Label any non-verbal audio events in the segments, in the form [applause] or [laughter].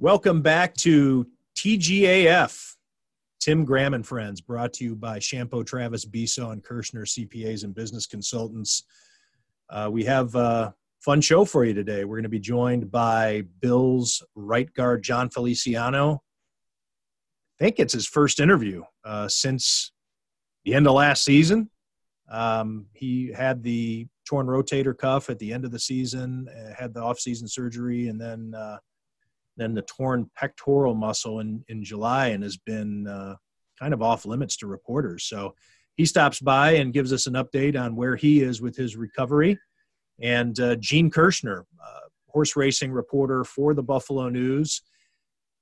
Welcome back to TGAF, Tim Graham and Friends, brought to you by Chiampou Travis Besaw and Kershner CPAs and Business Consultants. Uh, we have a fun show for you today. We're going to be joined by Bills right guard Jon Feliciano. I think it's his first interview uh, since the end of last season. Um, he had the torn rotator cuff at the end of the season, uh, had the offseason surgery, and then uh, then the torn pectoral muscle in, in July and has been uh, kind of off limits to reporters. So he stops by and gives us an update on where he is with his recovery. And uh, Gene Kershner, uh, horse racing reporter for the Buffalo News,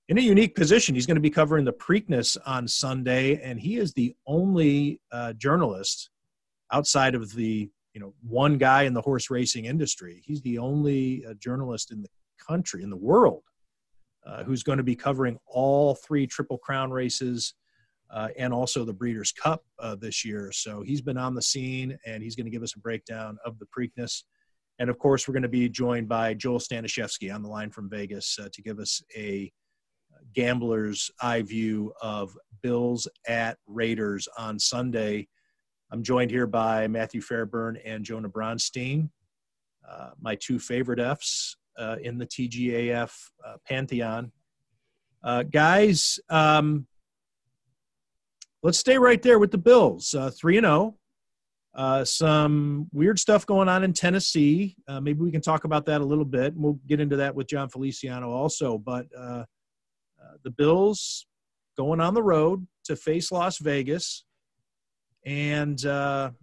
in a unique position. He's going to be covering the Preakness on Sunday, and he is the only uh, journalist outside of the you know one guy in the horse racing industry. He's the only uh, journalist in the country in the world uh, who's going to be covering all three Triple Crown races uh, and also the Breeders' Cup uh, this year. So he's been on the scene and he's going to give us a breakdown of the Preakness. And of course, we're going to be joined by Joel Stanishevsky on the line from Vegas uh, to give us a gambler's eye view of Bills at Raiders on Sunday. I'm joined here by Matthew Fairburn and Jonah Bronstein, uh, my two favorite Fs uh, in the TGAF uh, pantheon. Uh, guys, um, let's stay right there with the Bills. Uh, three and zero. Oh. Uh, some weird stuff going on in Tennessee. Maybe we can talk about that a little bit. We'll get into that with Jon Feliciano also. But the Bills going on the road to face Las Vegas, and and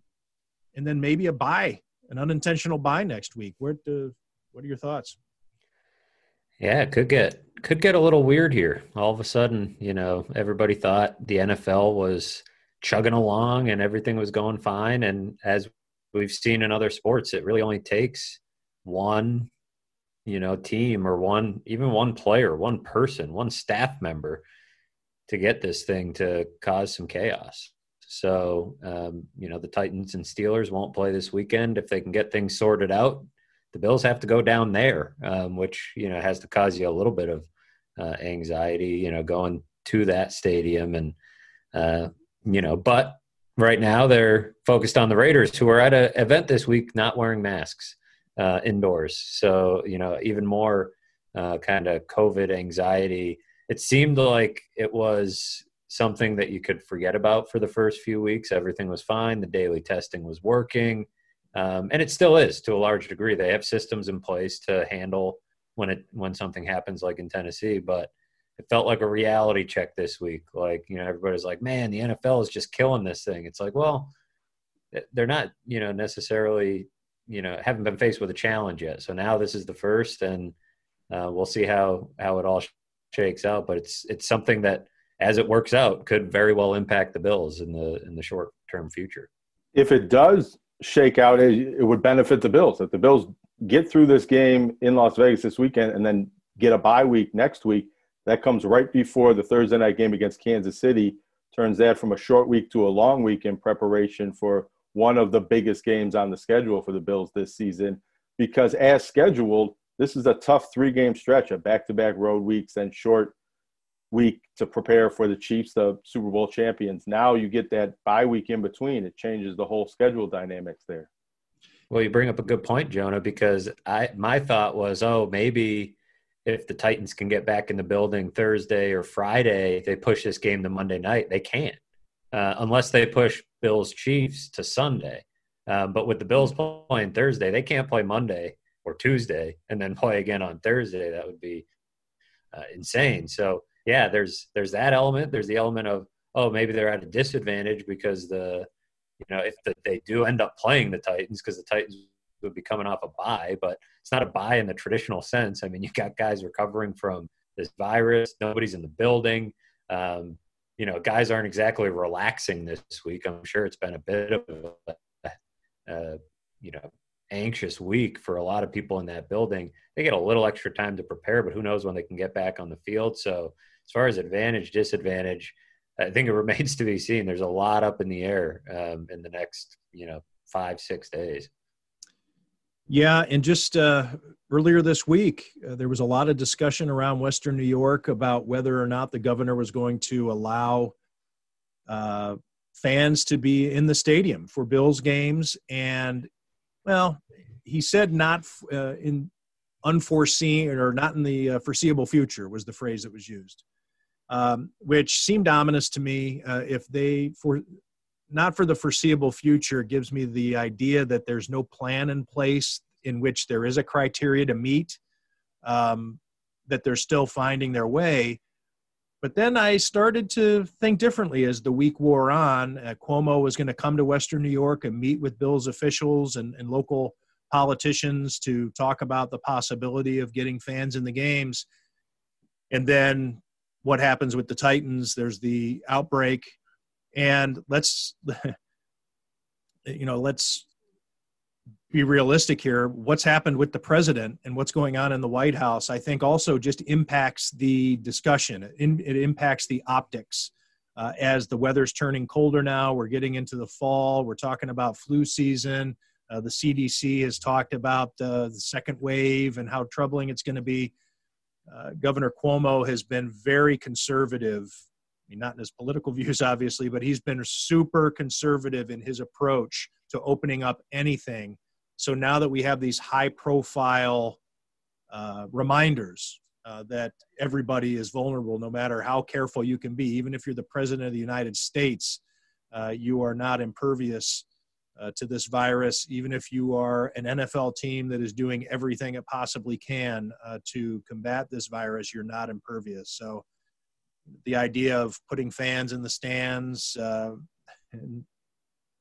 then maybe a bye, an unintentional bye next week. Where the, what are your thoughts? Yeah, it could get could get a little weird here. All of a sudden, you know, everybody thought the NFL was chugging along and everything was going fine. And as we've seen in other sports, it really only takes one, you know, team or one, even one player, one person, one staff member to get this thing to cause some chaos. So, um, you know, the Titans and Steelers won't play this weekend. If they can get things sorted out, the Bills have to go down there, um, which you know has to cause you a little bit of uh, anxiety. You know, going to that stadium and uh, you know, but right now they're focused on the Raiders, who are at an event this week not wearing masks uh, indoors. So you know, even more uh, kind of COVID anxiety. It seemed like it was something that you could forget about for the first few weeks. Everything was fine. The daily testing was working um, and it still is to a large degree. They have systems in place to handle when it when something happens, like in Tennessee. But it felt like a reality check this week. Like you know, everybody's like, "Man, the NFL is just killing this thing." It's like, well, they're not, you know, necessarily, you know, haven't been faced with a challenge yet. So now this is the first, and uh, we'll see how how it all shakes out. But it's it's something that, as it works out, could very well impact the Bills in the in the short term future. If it does shake out, it would benefit the Bills. If the Bills get through this game in Las Vegas this weekend and then get a bye week next week, that comes right before the Thursday night game against Kansas City, turns that from a short week to a long week in preparation for one of the biggest games on the schedule for the Bills this season. Because as scheduled, this is a tough three game stretch of back to back road weeks and short week to prepare for the Chiefs, the Super Bowl champions. Now you get that bye week in between. It changes the whole schedule dynamics there. Well, you bring up a good point, Jonah, because I my thought was, oh, maybe if the Titans can get back in the building Thursday or Friday, they push this game to Monday night. They can't uh, unless they push Bills Chiefs to Sunday. Um, but with the Bills playing Thursday, they can't play Monday or Tuesday and then play again on Thursday. That would be uh, insane. So yeah, there's there's that element. There's the element of oh maybe they're at a disadvantage because the you know if the, they do end up playing the Titans because the Titans would be coming off a bye, but it's not a bye in the traditional sense. I mean, you've got guys recovering from this virus. Nobody's in the building. Um, you know, guys aren't exactly relaxing this week. I'm sure it's been a bit of a, uh, you know, anxious week for a lot of people in that building. They get a little extra time to prepare, but who knows when they can get back on the field. So as far as advantage, disadvantage, I think it [laughs] remains to be seen. There's a lot up in the air um, in the next, you know, five, six days. Yeah, and just uh, earlier this week, uh, there was a lot of discussion around Western New York about whether or not the governor was going to allow uh, fans to be in the stadium for Bills games. And, well, he said not uh, in unforeseen or not in the uh, foreseeable future was the phrase that was used, um, which seemed ominous to me. Uh, if they, for not for the foreseeable future, gives me the idea that there's no plan in place in which there is a criteria to meet, um, that they're still finding their way. But then I started to think differently as the week wore on. Uh, Cuomo was going to come to Western New York and meet with Bills officials and, and local politicians to talk about the possibility of getting fans in the games. And then what happens with the Titans? There's the outbreak. And let's, [laughs] you know, let's be realistic here. What's happened with the president and what's going on in the White House, I think also just impacts the discussion. It, impacts the optics. Uh, as the weather's turning colder now, we're getting into the fall, we're talking about flu season. Uh, the CDC has talked about uh, the second wave and how troubling it's going to be. Uh, Governor Cuomo has been very conservative. I mean, not in his political [laughs] views, obviously, but he's been super conservative in his approach to opening up anything so now that we have these high profile uh, reminders uh, that everybody is vulnerable, no matter how careful you can be, even if you're the president of the United States, uh, you are not impervious uh, to this virus, even if you are an NFL team that is doing everything it possibly can uh, to combat this virus, you're not impervious. So the idea of putting fans in the stands uh,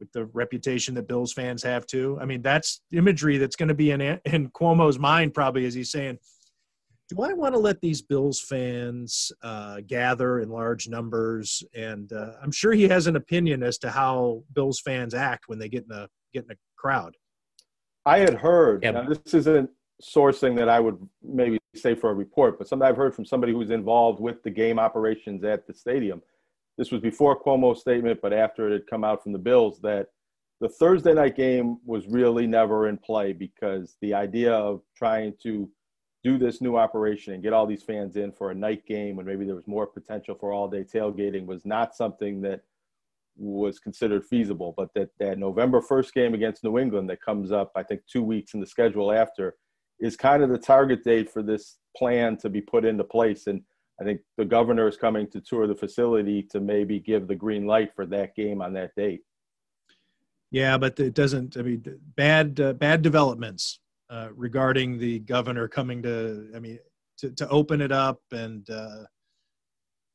with the reputation that Bills fans have too. I mean, that's imagery that's going to be in in Cuomo's mind probably as he's saying, "Do I want to let these Bills fans uh, gather in large numbers?" And uh, I'm sure he has an opinion as to how Bills fans act when they get in a get in a crowd. I had heard. Yep. Now, this isn't sourcing that I would maybe say for a report, but something I've heard from somebody who's involved with the game operations at the stadium this was before Cuomo's statement, but after it had come out from the Bills that the Thursday night game was really never in play because the idea of trying to do this new operation and get all these fans in for a night game when maybe there was more potential for all day tailgating was not something that was considered feasible. But that, that November 1st game against New England that comes up, I think, two weeks in the schedule after, is kind of the target date for this plan to be put into place. And I think the governor is coming to tour the facility to maybe give the green light for that game on that date. Yeah, but it doesn't. I mean, bad uh, bad developments uh, regarding the governor coming to. I mean, to to open it up, and uh,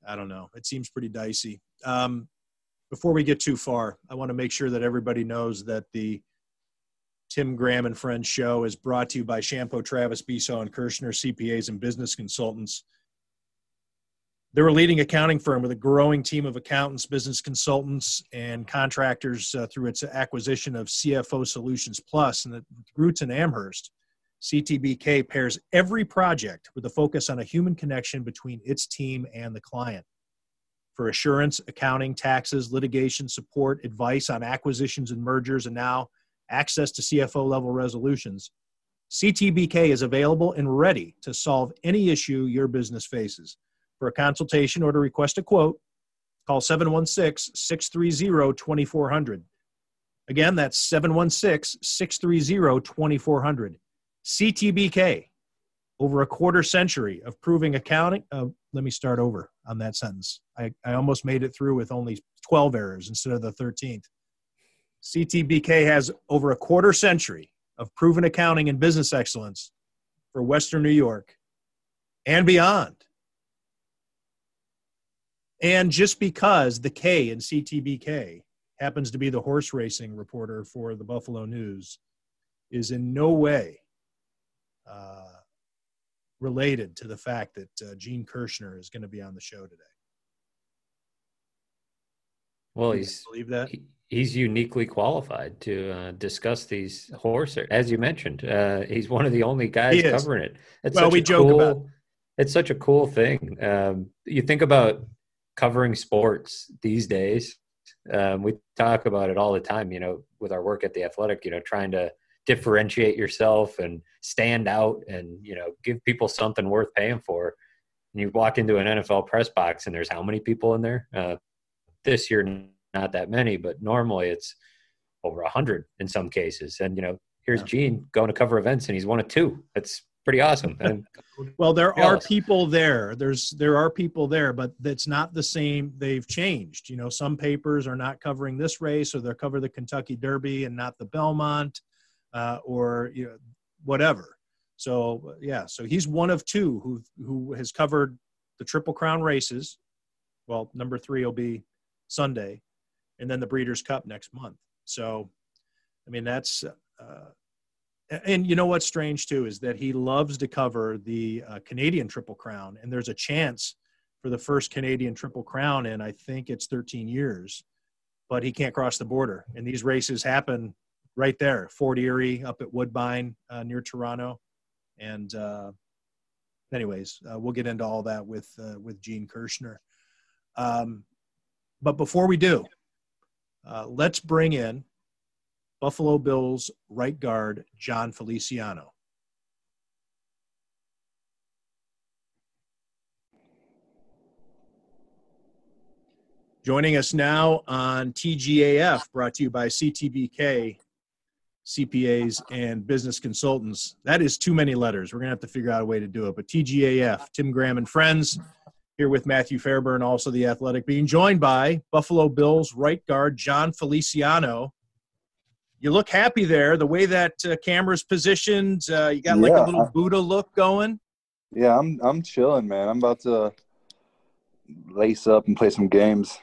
I don't know. It seems pretty dicey. Um, before we get too far, I want to make sure that everybody knows that the Tim Graham and Friends show is brought to you by Chiampou Travis Besaw and Kershner CPAs and business consultants. They're a leading accounting firm with a growing team of accountants, business consultants, and contractors uh, through its acquisition of CFO Solutions Plus and the roots in Amherst. CTBK pairs every project with a focus on a human connection between its team and the client. For assurance, accounting, taxes, litigation support, advice on acquisitions and mergers, and now access to CFO level resolutions, CTBK is available and ready to solve any issue your business faces. For a consultation or to request a quote, call 716 630 2400. Again, that's 716 630 2400. CTBK, over a quarter century of proving accounting. Uh, let me start over on that sentence. I, I almost made it through with only 12 errors instead of the 13th. CTBK has over a quarter century of proven accounting and business excellence for Western New York and beyond. And just because the K in CTBK happens to be the horse racing reporter for the Buffalo News is in no way uh, related to the fact that uh, Gene Kershner is going to be on the show today. Well, he's believe that he, he's uniquely qualified to uh, discuss these horse. As you mentioned, uh, he's one of the only guys covering it. It's well, we joke cool, about. It's such a cool thing. Um, you think about covering sports these days. Um, we talk about it all the time, you know, with our work at the athletic, you know, trying to differentiate yourself and stand out and you know give people something worth paying for. And you walk into an nfl press box and there's how many people in there? Uh, this year not that many but normally it's over a hundred in some cases. And you know here's gene going to cover events and he's one of two. That's pretty awesome and well there are people there there's there are people there but that's not the same they've changed you know some papers are not covering this race or they're cover the kentucky derby and not the belmont uh, or you know, whatever. So yeah, so he's one of two who who has covered the Triple Crown races. Well, number three will be Sunday, and then the Breeders' Cup next month. So, I mean, that's uh, and you know what's strange too is that he loves to cover the uh, Canadian Triple Crown, and there's a chance for the first Canadian Triple Crown in I think it's 13 years, but he can't cross the border, and these races happen right there, Fort Erie up at Woodbine uh, near Toronto. And uh, anyways, uh, we'll get into all that with uh, with Gene Kershner. Um, but before we do, uh, let's bring in Buffalo Bills right guard Jon Feliciano. Joining us now on TGAF, brought to you by CTBK CPAs and business consultants. That is too many letters. We're going to have to figure out a way to do it. But TGAF, Tim Graham and friends, here with Matthew Fairburn, also the athletic, being joined by Buffalo Bills right guard Jon Feliciano. You look happy there. The way that uh, camera's positioned, uh, you got like yeah, a little I, Buddha look going. Yeah, I'm I'm chilling, man. I'm about to lace up and play some games.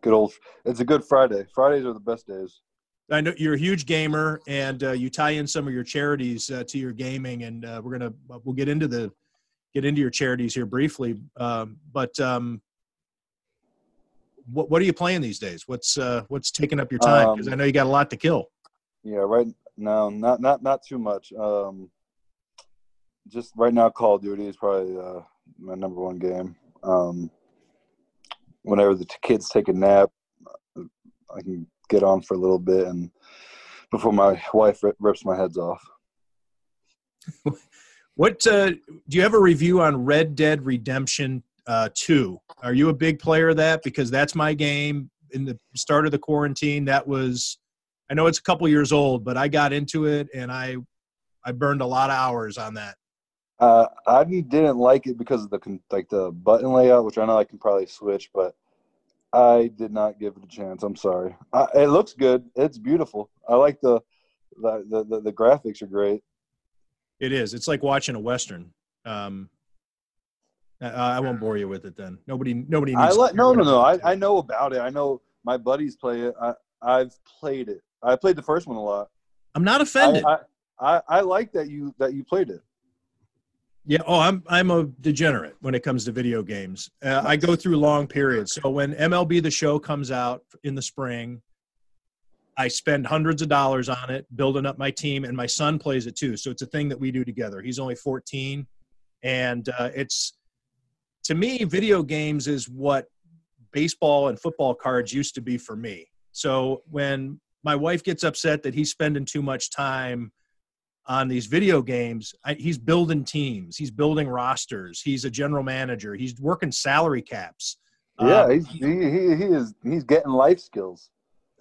Good old. It's a good Friday. Fridays are the best days. I know you're a huge gamer, and uh, you tie in some of your charities uh, to your gaming, and uh, we're gonna we'll get into the get into your charities here briefly. Um, but um, what what are you playing these days? What's uh, what's taking up your time? Because um, I know you got a lot to kill. Yeah, right now, not not not too much. Um, just right now, Call of Duty is probably uh, my number one game. Um, whenever the kids take a nap, I can get on for a little bit and before my wife rips my heads off. [laughs] what uh, do you have a review on Red Dead Redemption uh, 2? Are you a big player of that? Because that's my game. In the start of the quarantine, that was I know it's a couple years old, but I got into it and I I burned a lot of hours on that. Uh, I didn't like it because of the like the button layout, which I know I can probably switch, but I did not give it a chance. I'm sorry. I, it looks good. It's beautiful. I like the the, the the, graphics are great. It is. It's like watching a western. Um, I, I won't bore you with it then. Nobody nobody needs. I like no no no. I, I know about it. I know my buddies play it. I I've played it. I played the first one a lot. I'm not offended. I, I, I, I like that you that you played it. Yeah. Oh, I'm I'm a degenerate when it comes to video games. Uh, I go through long periods. So when MLB the Show comes out in the spring, I spend hundreds of dollars on it, building up my team, and my son plays it too. So it's a thing that we do together. He's only 14, and uh, it's to me, video games is what baseball and football cards used to be for me. So when my wife gets upset that he's spending too much time on these video games, I, he's building teams, he's building rosters, he's a general manager, he's working salary caps. Yeah, um, he's, he, he, he is he's getting life skills.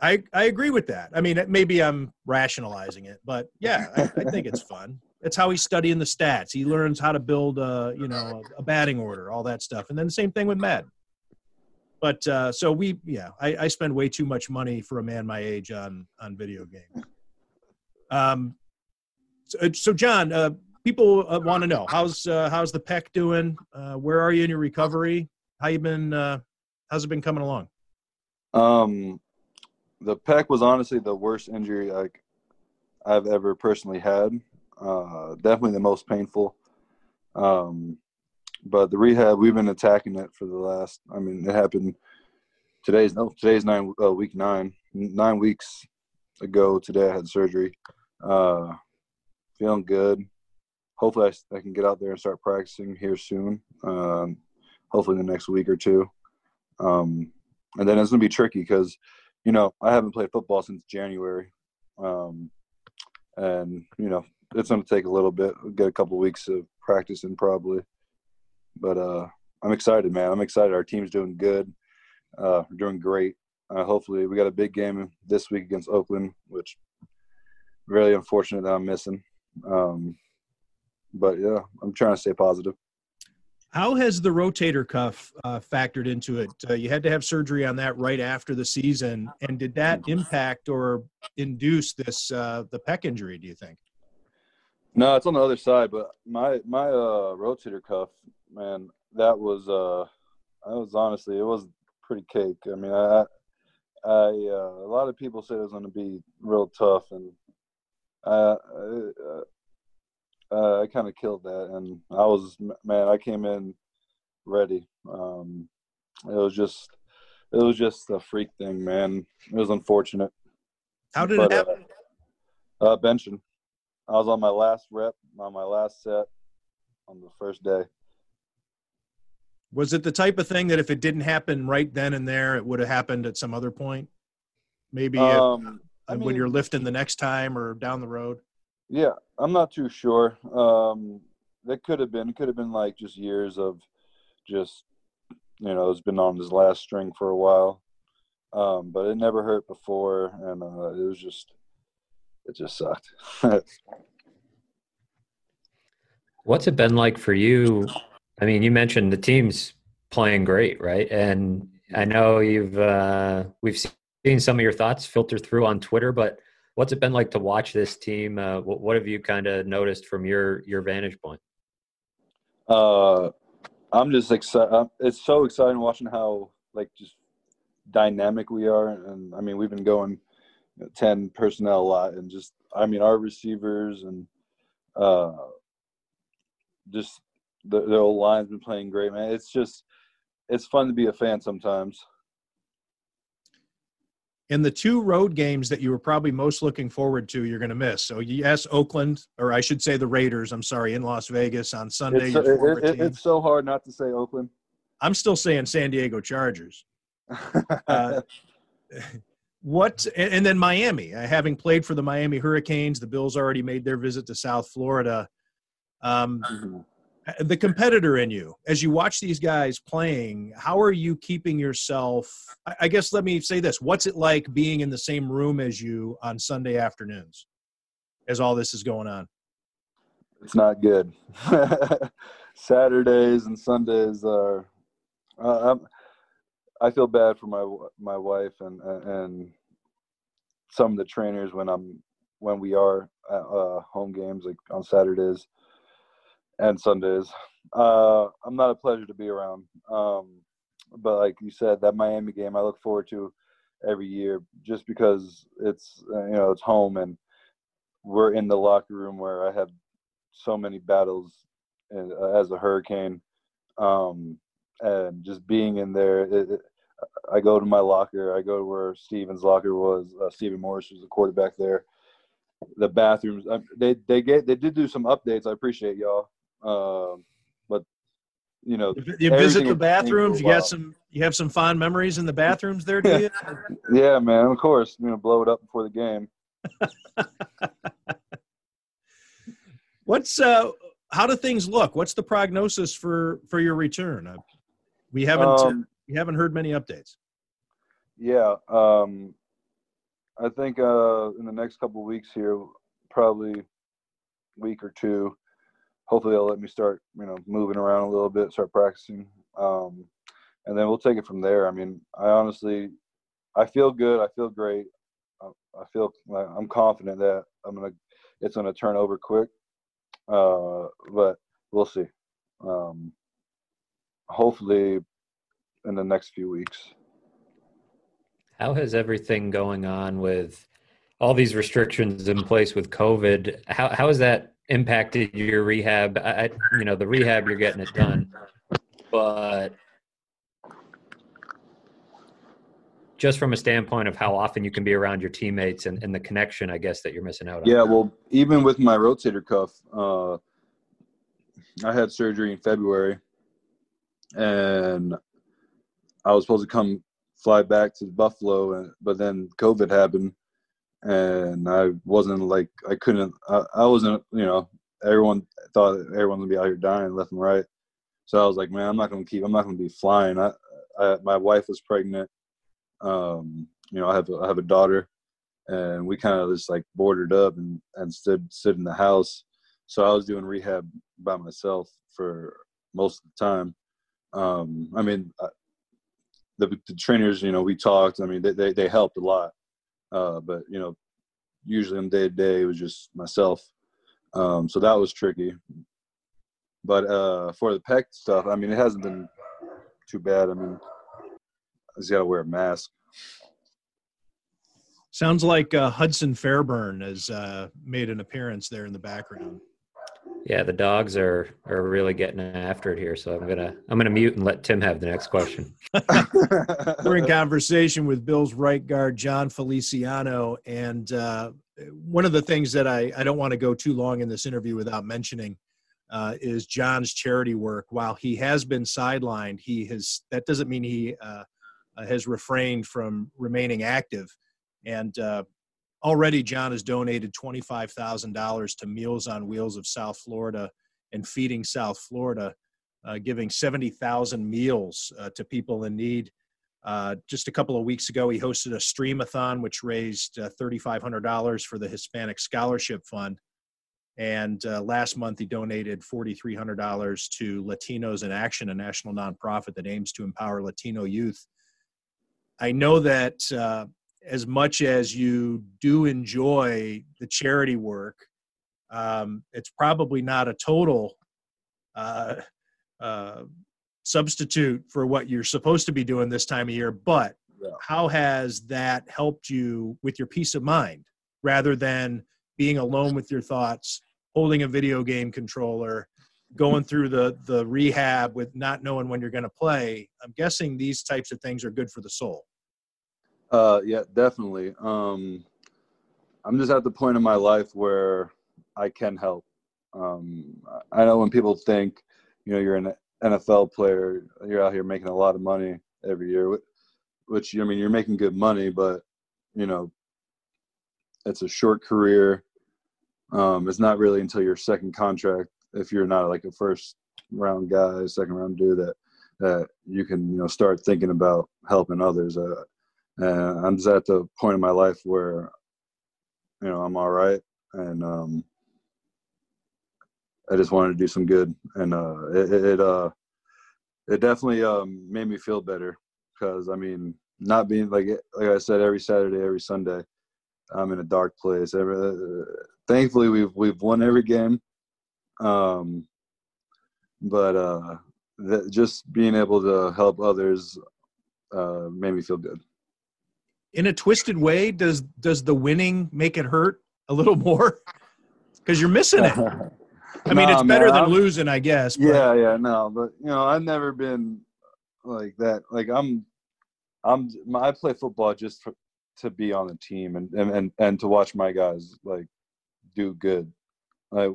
I, I agree with that. I mean, maybe I'm rationalizing it, but yeah, I, I think it's fun. It's how he's studying the stats. He learns how to build a you know a batting order, all that stuff, and then the same thing with Madden. But uh, so we, yeah, I, I spend way too much money for a man my age on on video games. Um, uh, so, Jon, uh, people uh, want to know how's uh, how's the pec doing? Uh, where are you in your recovery? How you been? Uh, how's it been coming along? Um, the pec was honestly the worst injury like I've ever personally had. Definitely the most painful. Um, but the rehab we've been attacking it for the last. I mean, it happened today's no today's nine week nine nine weeks ago. Today I had surgery. Uh, feeling good. Hopefully, I, I, can get out there and start practicing here soon. Um, hopefully, in the next week or two. Um, and then it's gonna be tricky because, you know, I haven't played football since January. Um, and you know it's going to take a little bit. We'll get a couple of weeks of practicing probably, but uh, I'm excited, man. I'm excited. Our team's doing good. Uh, we're doing great. Uh, hopefully, we got a big game this week against Oakland, which really unfortunate that I'm missing. Um, but yeah, I'm trying to stay positive. How has the rotator cuff uh, factored into it? Uh, you had to have surgery on that right after the season, and did that impact or induce this uh, the pec injury? Do you think? No, it's on the other side, but my my uh, rotator cuff, man, that was uh, that was honestly it was pretty cake. I mean, I I uh, a lot of people said it was going to be real tough, and uh, uh, uh, I kind of killed that, and I was man. I came in ready. Um, it was just, it was just a freak thing, man. It was unfortunate. How did but, it happen? Uh, uh, benching. I was on my last rep, on my last set, on the first day. Was it the type of thing that if it didn't happen right then and there, it would have happened at some other point? Maybe um, if, mean, when you're lifting the next time or down the road. Yeah, I'm not too sure. Um, that could have been could have been like just years of just you know it's been on his last string for a while, um, but it never hurt before, and uh, it was just it just sucked. [laughs] What's it been like for you? I mean, you mentioned the team's playing great, right? And I know you've uh, we've seen some of your thoughts filter through on Twitter, but what's it been like to watch this team? Uh, what, what, have you kind of noticed from your your vantage point? Uh, I'm just excited. It's so exciting watching how like just dynamic we are, and I mean we've been going you know, ten personnel a lot, and just I mean our receivers and uh, just the, the old line's been playing great, man. It's just it's fun to be a fan sometimes. In the two road games that you were probably most looking forward to, you're going to miss. So yes, Oakland, or I should say the Raiders. I'm sorry, in Las Vegas on Sunday. It's, it, it, it's so hard not to say Oakland. I'm still saying San Diego Chargers. [laughs] uh, what and then Miami, uh, having played for the Miami Hurricanes, the Bills already made their visit to South Florida. Um, mm-hmm. the competitor in you as you watch these guys playing how are you keeping yourself i guess let me say this what's it like being in the same room as you on sunday afternoons as all this is going on? It's not good. [laughs] Saturdays and sundays are uh, i feel bad for my my wife and and some of the trainers when i'm when we are at uh, home games like on saturdays and Sundays. Uh, I'm not a pleasure to be around. Um, but like you said, that Miami game I look forward to every year just because it's uh, you know it's home and we're in the locker room where I have so many battles uh, as a Hurricane, um, and just being in there. It, I go to my locker. I go to where Stephen's locker was. Uh, Stephen Morris was the quarterback there. The bathrooms. Uh, they they get they did do some updates. I appreciate y'all. Um, but you know, you visit the bathrooms. You got some. You have some fond memories in the [laughs] bathrooms there, do you? [laughs] yeah, man. Of course, you know, blow it up before the game. [laughs] What's uh? How do things look? What's the prognosis for for your return? Uh, we haven't um, we haven't heard many updates. Yeah, um, I think uh, in the next couple weeks here, probably week or two, hopefully they'll let me start, you know, moving around a little bit, start practicing, um, and then we'll take it from there. I mean, I honestly, I feel good. I feel great. I feel I'm confident that I'm gonna, it's gonna turn over quick, uh, but we'll see. Um, hopefully, in the next few weeks. How has everything going on with all these restrictions in place with COVID? How how has that impacted your rehab. I, you know, the rehab you're getting it done, but just from a standpoint of how often you can be around your teammates and, and the connection, I guess that you're missing out on. Yeah, well, even with my rotator cuff, uh, I had surgery in February, and I was supposed to come fly back to Buffalo, and but then COVID happened, and I wasn't like I couldn't. I, I wasn't. You know, everyone thought everyone would be out here dying left and right. So I was like, man, I'm not gonna keep. I'm not gonna be flying. I, I my wife was pregnant. Um, you know, I have a, I have a daughter, and we kind of just like boarded up and and stood stood in the house. So I was doing rehab by myself for most of the time. Um, I mean, the, the trainers, you know, we talked. I mean, they they, they helped a lot, uh, but you know, usually on day to day it was just myself. Um, so that was tricky. But uh, for the pec stuff, I mean, it hasn't been too bad. I mean, I just got to wear a mask. Sounds like uh, Hudson Fairburn has uh, made an appearance there in the background. Yeah, the dogs are are really getting after it here. So I'm gonna I'm gonna mute and let Tim have the next question. [laughs] We're in conversation with Bills right guard Jon Feliciano, and uh, one of the things that I I don't want to go too long in this interview without mentioning uh, is Jon's charity work. While he has been sidelined, he has that doesn't mean he uh, has refrained from remaining active, and uh, already Jon has donated $25,000 to Meals on Wheels of South Florida and Feeding South Florida, uh, giving 70,000 meals uh, to people in need. Uh, just a couple of weeks ago, he hosted a streamathon, which raised uh, $3,500 for the Hispanic Scholarship Fund. And uh, last month, he donated $4,300 to Latinos in Action, a national nonprofit that aims to empower Latino youth. I know that uh, as much as you do enjoy the charity work, um, it's probably not a total uh, uh, substitute for what you're supposed to be doing this time of year. But yeah. how has that helped you with your peace of mind rather than being alone with your thoughts, holding a video game controller, going through the the rehab with not knowing when you're going to play? I'm guessing these types of things are good for the soul. Uh, yeah, definitely. Um, I'm just at the point in my life where I can help. Um, I know when people think, you know, you're an NFL player, you're out here making a lot of money every year, which I mean, you're making good money, but you know, it's a short career. Um, it's not really until your second contract, if you're not like a first round guy, second round dude, that that you can you know start thinking about helping others. Uh, and I'm just at the point in my life where, you know, I'm all right, and um, I just wanted to do some good, and uh, it, it uh, it definitely um, made me feel better. Because I mean, not being like like I said, every Saturday, every Sunday, I'm in a dark place. Every, uh, thankfully, we've we've won every game, um, but uh, just being able to help others uh, made me feel good in a twisted way does does the winning make it hurt a little [laughs] more because you're missing it [laughs] i mean it's better man, than I'm, losing i guess but. yeah yeah no but you know i've never been like that like i'm i'm i play football just for, to be on the team and, and and and to watch my guys like do good like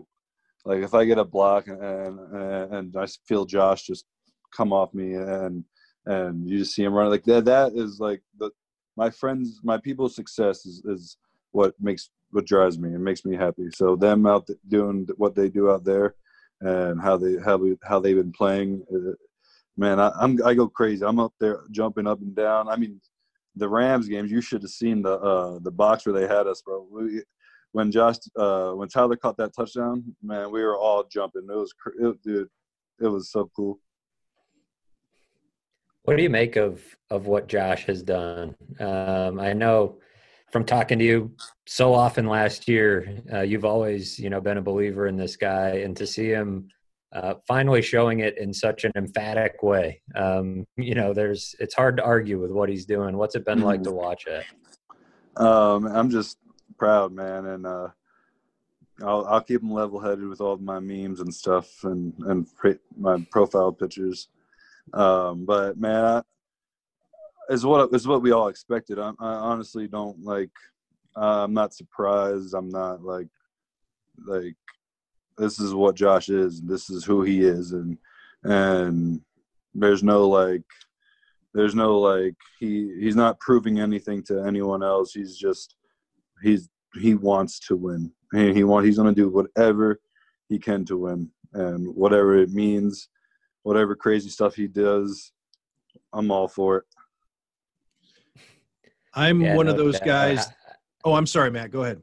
like if i get a block and and, and i feel josh just come off me and and you just see him running like that that is like the my friends, my people's success is, is what makes what drives me and makes me happy. So them out doing what they do out there and how they how we how they've been playing, uh, man, I, am I go crazy. I'm up there jumping up and down. I mean, the Rams games, you should have seen the uh, the box where they had us, bro. We, when Josh, uh, when Tyler caught that touchdown, man, we were all jumping. It was, it, dude, it was so cool. What do you make of of what Josh has done? Um, I know from talking to you so often last year, uh, you've always you know been a believer in this guy, and to see him uh, finally showing it in such an emphatic way, um, you know, there's it's hard to argue with what he's doing. What's it been like to mm-hmm. watch it? Um, I'm just proud, man, and uh, I'll I'll keep him level headed with all my memes and stuff, and and my profile pictures. Um, but man, I, is what is what we all expected. I, I honestly don't like. Uh, I'm not surprised. I'm not like like this is what Josh is. This is who he is, and and there's no like there's no like he he's not proving anything to anyone else. He's just he's he wants to win. He, he want he's to do whatever he can to win, and whatever it means, whatever crazy stuff he does, I'm all for it. I'm Yeah, one no of those doubt. guys. Oh, I'm sorry, Matt. Go ahead.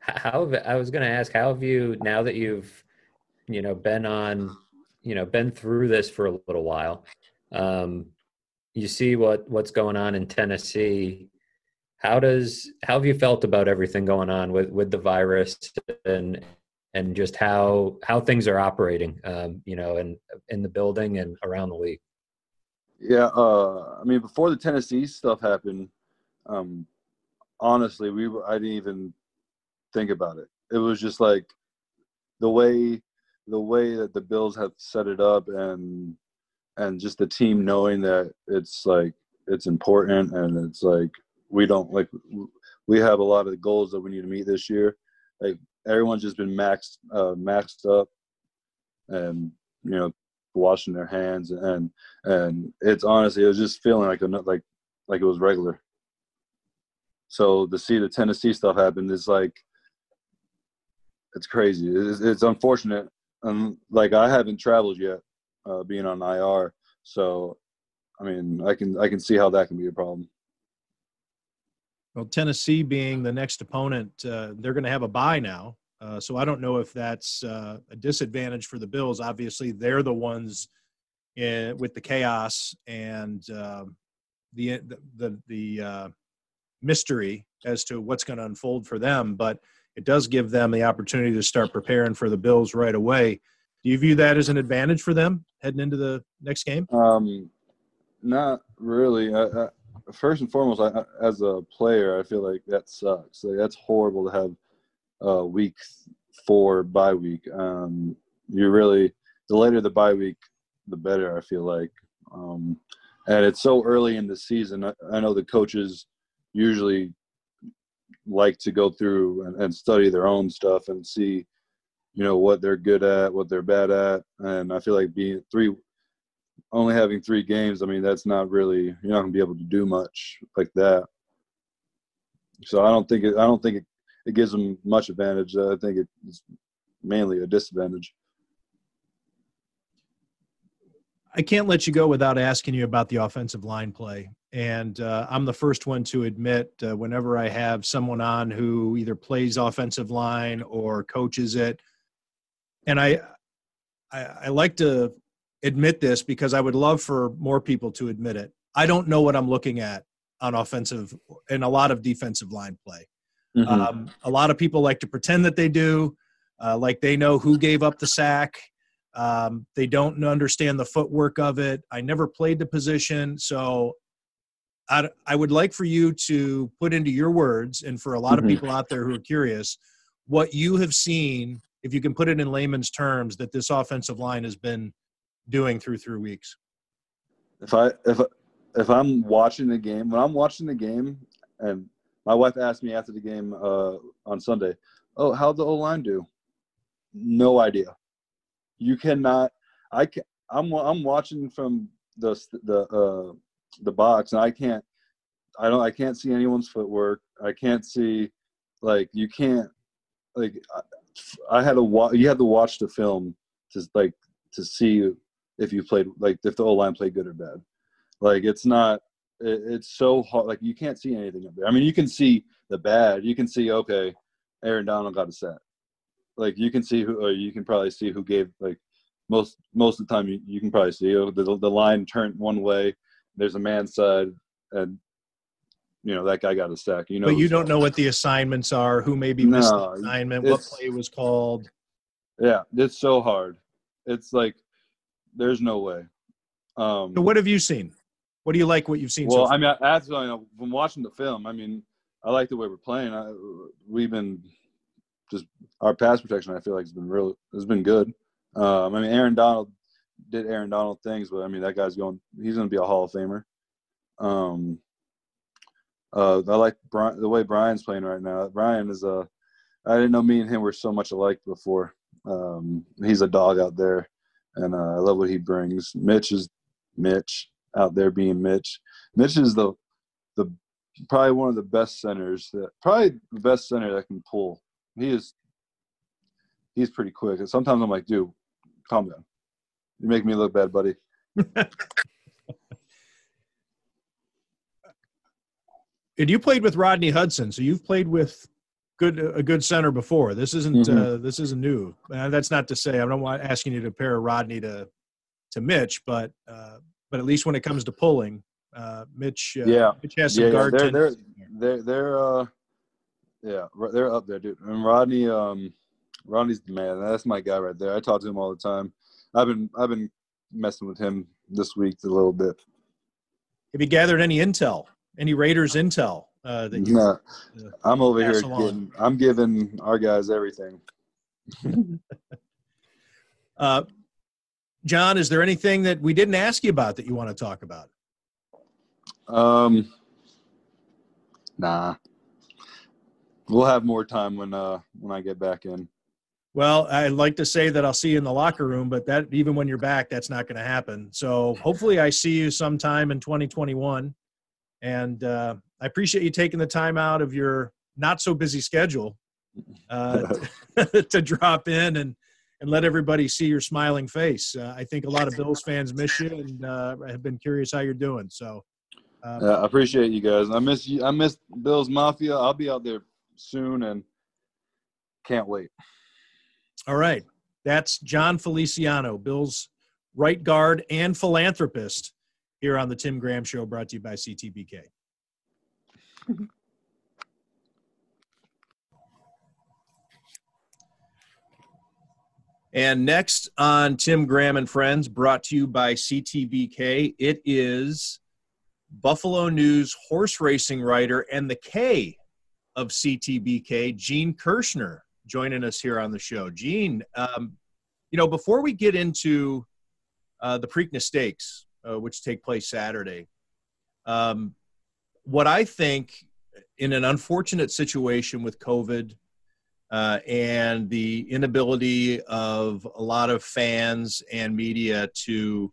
How I was going to ask, how have you now that you've, you know, been on, you know, been through this for a little while? Um, you see what what's going on in Tennessee. How does how have you felt about everything going on with with the virus and and just how how things are operating, um, you know, in in the building and around the league? Yeah, uh, I mean, before the Tennessee stuff happened, um, honestly, we were, I didn't even think about it. It was just like the way the way that the Bills have set it up, and and just the team knowing that it's like it's important, and it's like we don't like we have a lot of goals that we need to meet this year. Like everyone's just been maxed uh, maxed up, and you know washing their hands and and it's honestly it was just feeling like a like like it was regular. So to see the Tennessee stuff happen is like it's crazy. It's, it's unfortunate. And like I haven't traveled yet, uh, being on IR. So I mean, I can I can see how that can be a problem. Well, Tennessee being the next opponent, uh, they're going to have a bye now. Uh, so I don't know if that's uh, a disadvantage for the Bills. Obviously, they're the ones in, with the chaos and um, the the the uh, mystery as to what's going to unfold for them. But it does give them the opportunity to start preparing for the Bills right away. Do you view that as an advantage for them heading into the next game? Um, not really. I, I, first and foremost, I, as a player, I feel like that sucks. Like that's horrible to have uh, week four bye week. Um, you really the later the bye week, the better. I feel like, um, and it's so early in the season. I, I know the coaches usually like to go through and, and study their own stuff and see, you know, what they're good at, what they're bad at, and I feel like being three only having three games, I mean, that's not really you're not gonna be able to do much like that. So I don't think it, I don't think it, it gives them much advantage. I think it's mainly a disadvantage. I can't let you go without asking you about the offensive line play. And uh, I'm the first one to admit uh, whenever I have someone on who either plays offensive line or coaches it, and I, I, I like to admit this because I would love for more people to admit it. I don't know what I'm looking at on offensive and a lot of defensive line play. Mm-hmm. Um, a lot of people like to pretend that they do, uh, like they know who gave up the sack. Um, they don't understand the footwork of it. I never played the position, so I, I would like for you to put into your words, and for a lot Mhm. of people out there who are curious, what you have seen, if you can put it in layman's terms, that this offensive line has been doing through three weeks. if I if if I'm watching the game, when I'm watching the game, and my wife asked me after the game uh, on Sunday, "Oh, how'd the O line do?" No idea. You cannot. I can. I'm I'm watching from the the uh, the box, and I can't. I don't. I can't see anyone's footwork. I can't see, like you can't, like I, I had to watch. You had to watch the film to like to see if you played like if the O line played good or bad. Like it's not. It, it's so hard. Like you can't see anything up there. I mean, you can see the bad. You can see okay, Aaron Donald got a set. Like you can see who. Or you can probably see who gave like most most of the time. You, you can probably see oh, the the line turned one way. There's a man side, and you know that guy got a sack. You know, but you don't know what the assignments are, who maybe missed No, the assignment, what play was called. Yeah, it's so hard. It's like there's no way. Um, So what have you seen? What do you like? What you've seen? so well, far? I mean, as you know, from watching the film, I mean, I like the way we're playing. I, we've been just our pass protection. I feel like has been real. Has been good. Um, I mean, Aaron Donald did Aaron Donald things, but I mean, that guy's going. He's going to be a Hall of Famer. Um, uh, I like Brian, the way Brian's playing right now. Brian is a. I didn't know me and him were so much alike before. Um, he's a dog out there, and uh, I love what he brings. Mitch is Mitch out there being Mitch. Mitch is the the probably one of the best centers that probably the best center that can pull. He is he's pretty quick. And sometimes I'm like, dude, calm down. You make me look bad, buddy. [laughs] and you played with Rodney Hudson, so you've played with good a good center before. This isn't mm-hmm. uh, this isn't new. Uh, that's not to say I'm not asking you to pair Rodney to to Mitch, but uh, but at least when it comes to pulling, uh, Mitch uh, yeah Mitch has some yeah, guard. They're they're, they're they're uh yeah they're up there, dude. And Rodney um Rodney's the man. That's my guy right there. I talk to him all the time. I've been I've been messing with him this week a little bit. Have you gathered any intel? Any Raiders intel? Uh, that you, nah, uh, I'm over here getting. I'm giving our guys everything. [laughs] uh, Jon, is there anything that we didn't ask you about that you want to talk about? Um, nah. We'll have more time when uh when I get back in. Well, I'd like to say that I'll see you in the locker room, but that even when you're back, that's not going to happen. So hopefully, I see you sometime in 2021. And uh, I appreciate you taking the time out of your not so busy schedule uh, [laughs] to drop in and and let everybody see your smiling face. Uh, I think a lot of Bills fans miss you and uh, have been curious how you're doing. So, um, I appreciate you guys. I miss you. I miss Bills Mafia. I'll be out there soon and can't wait. All right. That's Jon Feliciano, Bill's right guard and philanthropist here on the Tim Graham Show, brought to you by CTBK. and next on Tim Graham and Friends, brought to you by CTBK, it is Buffalo News horse racing writer and the K of CTBK, Gene Kershner, joining us here on the show. Gene, um, you know, before we get into uh, the Preakness Stakes, uh, which take place Saturday, um, what I think in an unfortunate situation with COVID uh, and the inability of a lot of fans and media to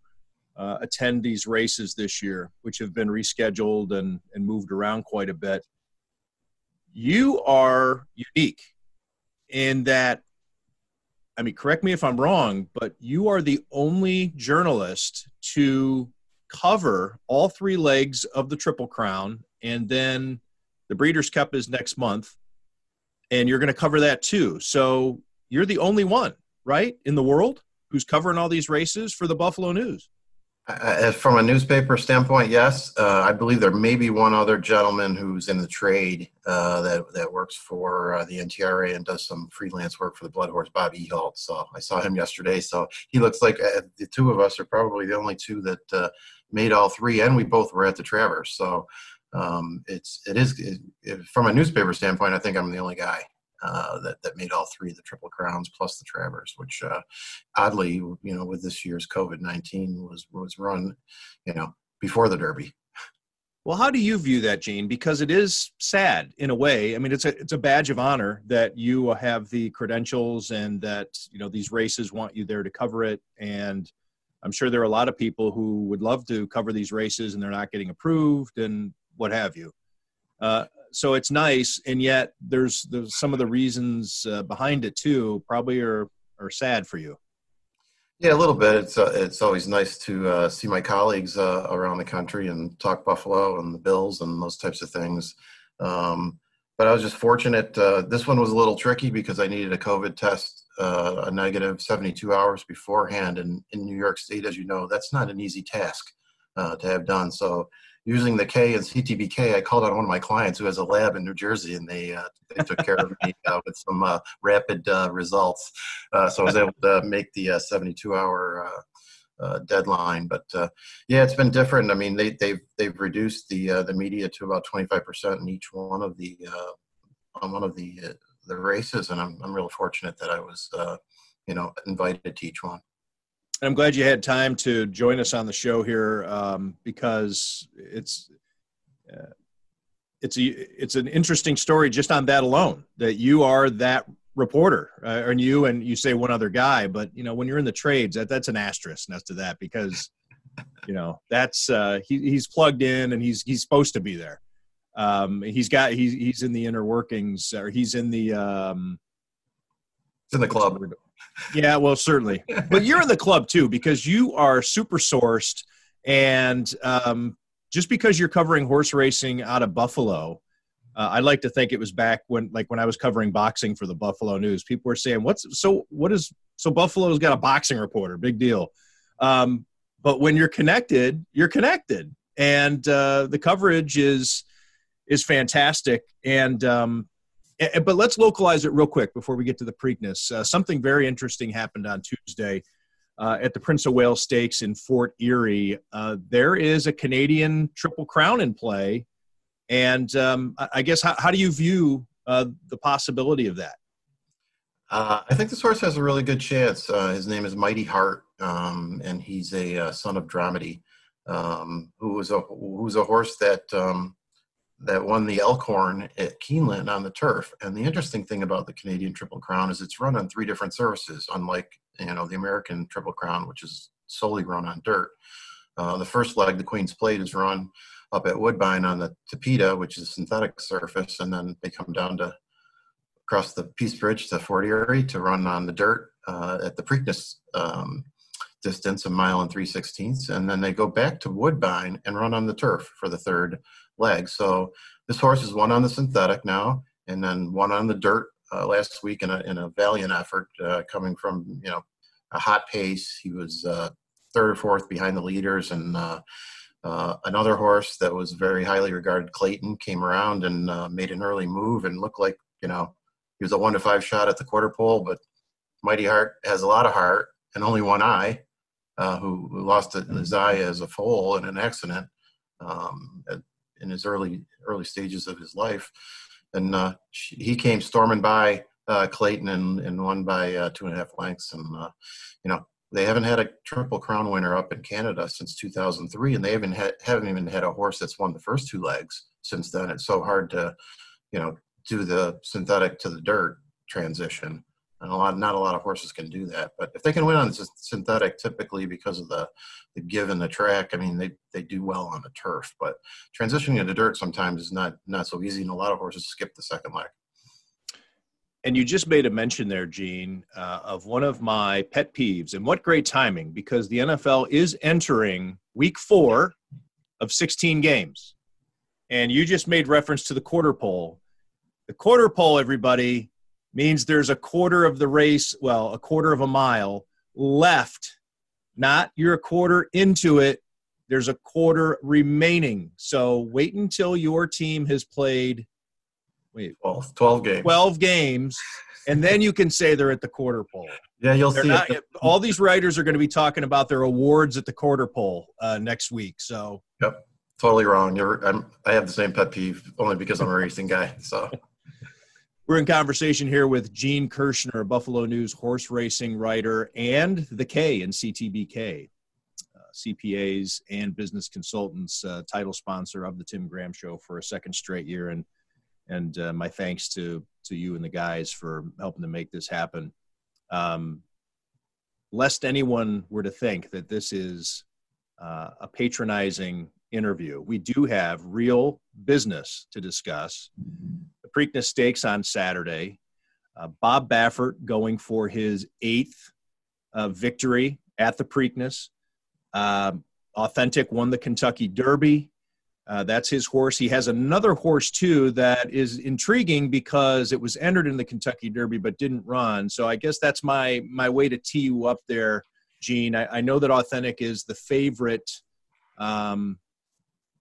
uh, attend these races this year, which have been rescheduled and, and moved around quite a bit. You are unique in that, I mean, correct me if I'm wrong, but you are the only journalist to cover all three legs of the Triple Crown, and then the Breeders' Cup is next month, and you're going to cover that too. So you're the only one, right, in the world who's covering all these races for the Buffalo News. Uh, from a newspaper standpoint, yes. Uh, I believe there may be one other gentleman who's in the trade uh, that that works for uh, the NTRA and does some freelance work for the Blood Horse, Bobby Ehalt. So I saw him yesterday. So he looks like uh, the two of us are probably the only two that uh, made all three, and we both were at the Travers. So um, it's it is it, from a newspaper standpoint. I think I'm the only guy uh, that that made all three of the triple crowns plus the Travers, which uh, oddly, you know, with this year's COVID nineteen was was run, you know, before the Derby. Well, how do you view that, Gene? Because it is sad in a way. I mean, it's a it's a badge of honor that you have the credentials and that you know these races want you there to cover it. And I'm sure there are a lot of people who would love to cover these races and they're not getting approved and what have you. Uh, so it's nice, and yet there's there's some of the reasons uh, behind it too. Probably are are sad for you. Yeah, a little bit. It's uh, it's always nice to uh, see my colleagues uh, around the country and talk Buffalo and the Bills and those types of things. Um, but I was just fortunate. Uh, this one was a little tricky because I needed a COVID test, uh, a negative 72 hours beforehand. And in New York State, as you know, that's not an easy task uh, to have done. So using the K and CTBK, I called on one of my clients who has a lab in New Jersey, and they uh, they took care of me uh, with some uh, rapid uh, results. Uh, so I was able to make the 72 hour. deadline, but yeah, it's been different. I mean, they, they've they've reduced the the media to about 25 percent in each one of the on one of the the races, and I'm I'm really fortunate that I was you know invited to each one. I'm glad you had time to join us on the show here um, because it's uh, it's a it's an interesting story just on that alone that you are that reporter uh, and you and you say one other guy but you know when you're in the trades that that's an asterisk next to that because you know that's uh, he, he's plugged in and he's he's supposed to be there Um, he's got he's he's in the inner workings, or he's in the um, in the club. Yeah, well, certainly. but you're in the club too because you are super sourced, and um, just because you're covering horse racing out of Buffalo, uh, I like to think it was back when, like, when I was covering boxing for the Buffalo News. People were saying, "What's so? What is so? Buffalo's got a boxing reporter, big deal." Um, but when you're connected, you're connected, and uh, the coverage is is fantastic. And um, but let's localize it real quick before we get to the Preakness. Uh, something very interesting happened on Tuesday uh, at the Prince of Wales Stakes in Fort Erie. Uh, there is a Canadian Triple Crown in play, and um, I guess how, how, do you view uh, the possibility of that? Uh, I think this horse has a really good chance. Uh, his name is Mighty Heart, um, and he's a son of Dramedy, um, who was a who's a horse that um, that won the Elkhorn at Keeneland on the turf. And the interesting thing about the Canadian Triple Crown is it's run on three different surfaces, unlike you know the American Triple Crown, which is solely run on dirt. Uh, the first leg, the Queen's Plate, is run up at Woodbine on the Tapeta, which is a synthetic surface, and then they come down to across the Peace Bridge to Fort Erie to run on the dirt uh, at the Preakness um, distance, a mile and three sixteenths, and then they go back to Woodbine and run on the turf for the third leg. So this horse is one on the synthetic now, and then one on the dirt uh, last week in a, in a valiant effort uh, coming from you know a hot pace. He was uh, third or fourth behind the leaders, and uh, uh, another horse that was very highly regarded, Clayton, came around and uh, made an early move and looked like you know he was a one to five shot at the quarter pole, but Mighty Heart has a lot of heart and only one eye. Who, who, lost his eye as a foal in an accident um, in his early early stages of his life, and uh, he came storming by uh, Clayton and, and won by uh, two and a half lengths. And uh, you know they haven't had a triple crown winner up in Canada since 2003, and they haven't had, haven't even had a horse that's won the first two legs since then. It's so hard to you know do the synthetic to the dirt transition and a lot not a lot of horses can do that but if they can win on synthetic typically because of the the give in the track i mean they they do well on the turf but transitioning into dirt sometimes is not not so easy and a lot of horses skip the second leg. And you just made a mention there gene uh, of one of my pet peeves and what great timing because the nfl is entering week four of 16 games. And you just made reference to the quarter pole. The quarter pole everybody means there's a quarter of the race, well, a quarter of a mile left. Not you're a quarter into it, there's a quarter remaining. So wait until your team has played wait 12, 12 games. 12 games and then you can say they're at the quarter pole. Yeah you'll they're see not, all these writers are going to be talking about their awards at the quarter pole uh, next week so. Yep. Totally wrong. You're I'm, i have the same pet peeve only because i'm a racing guy so we're in conversation here with Gene Kershner, Buffalo News horse racing writer, and the K in CTBK, uh, CPAs and business consultants, uh, title sponsor of the Tim Graham Show for a second straight year. And and uh, my thanks to to you and the guys for helping to make this happen. Um, lest anyone were to think that this is uh, a patronizing interview, we do have real business to discuss. The Preakness Stakes on Saturday. Uh, Bob Baffert going for his eighth uh, victory at the Preakness. Um, Authentic won the Kentucky Derby. Uh, that's his horse. He has another horse too that is intriguing because it was entered in the Kentucky Derby but didn't run. So I guess that's my my way to tee you up there, Gene. I, I know that Authentic is the favorite. Um,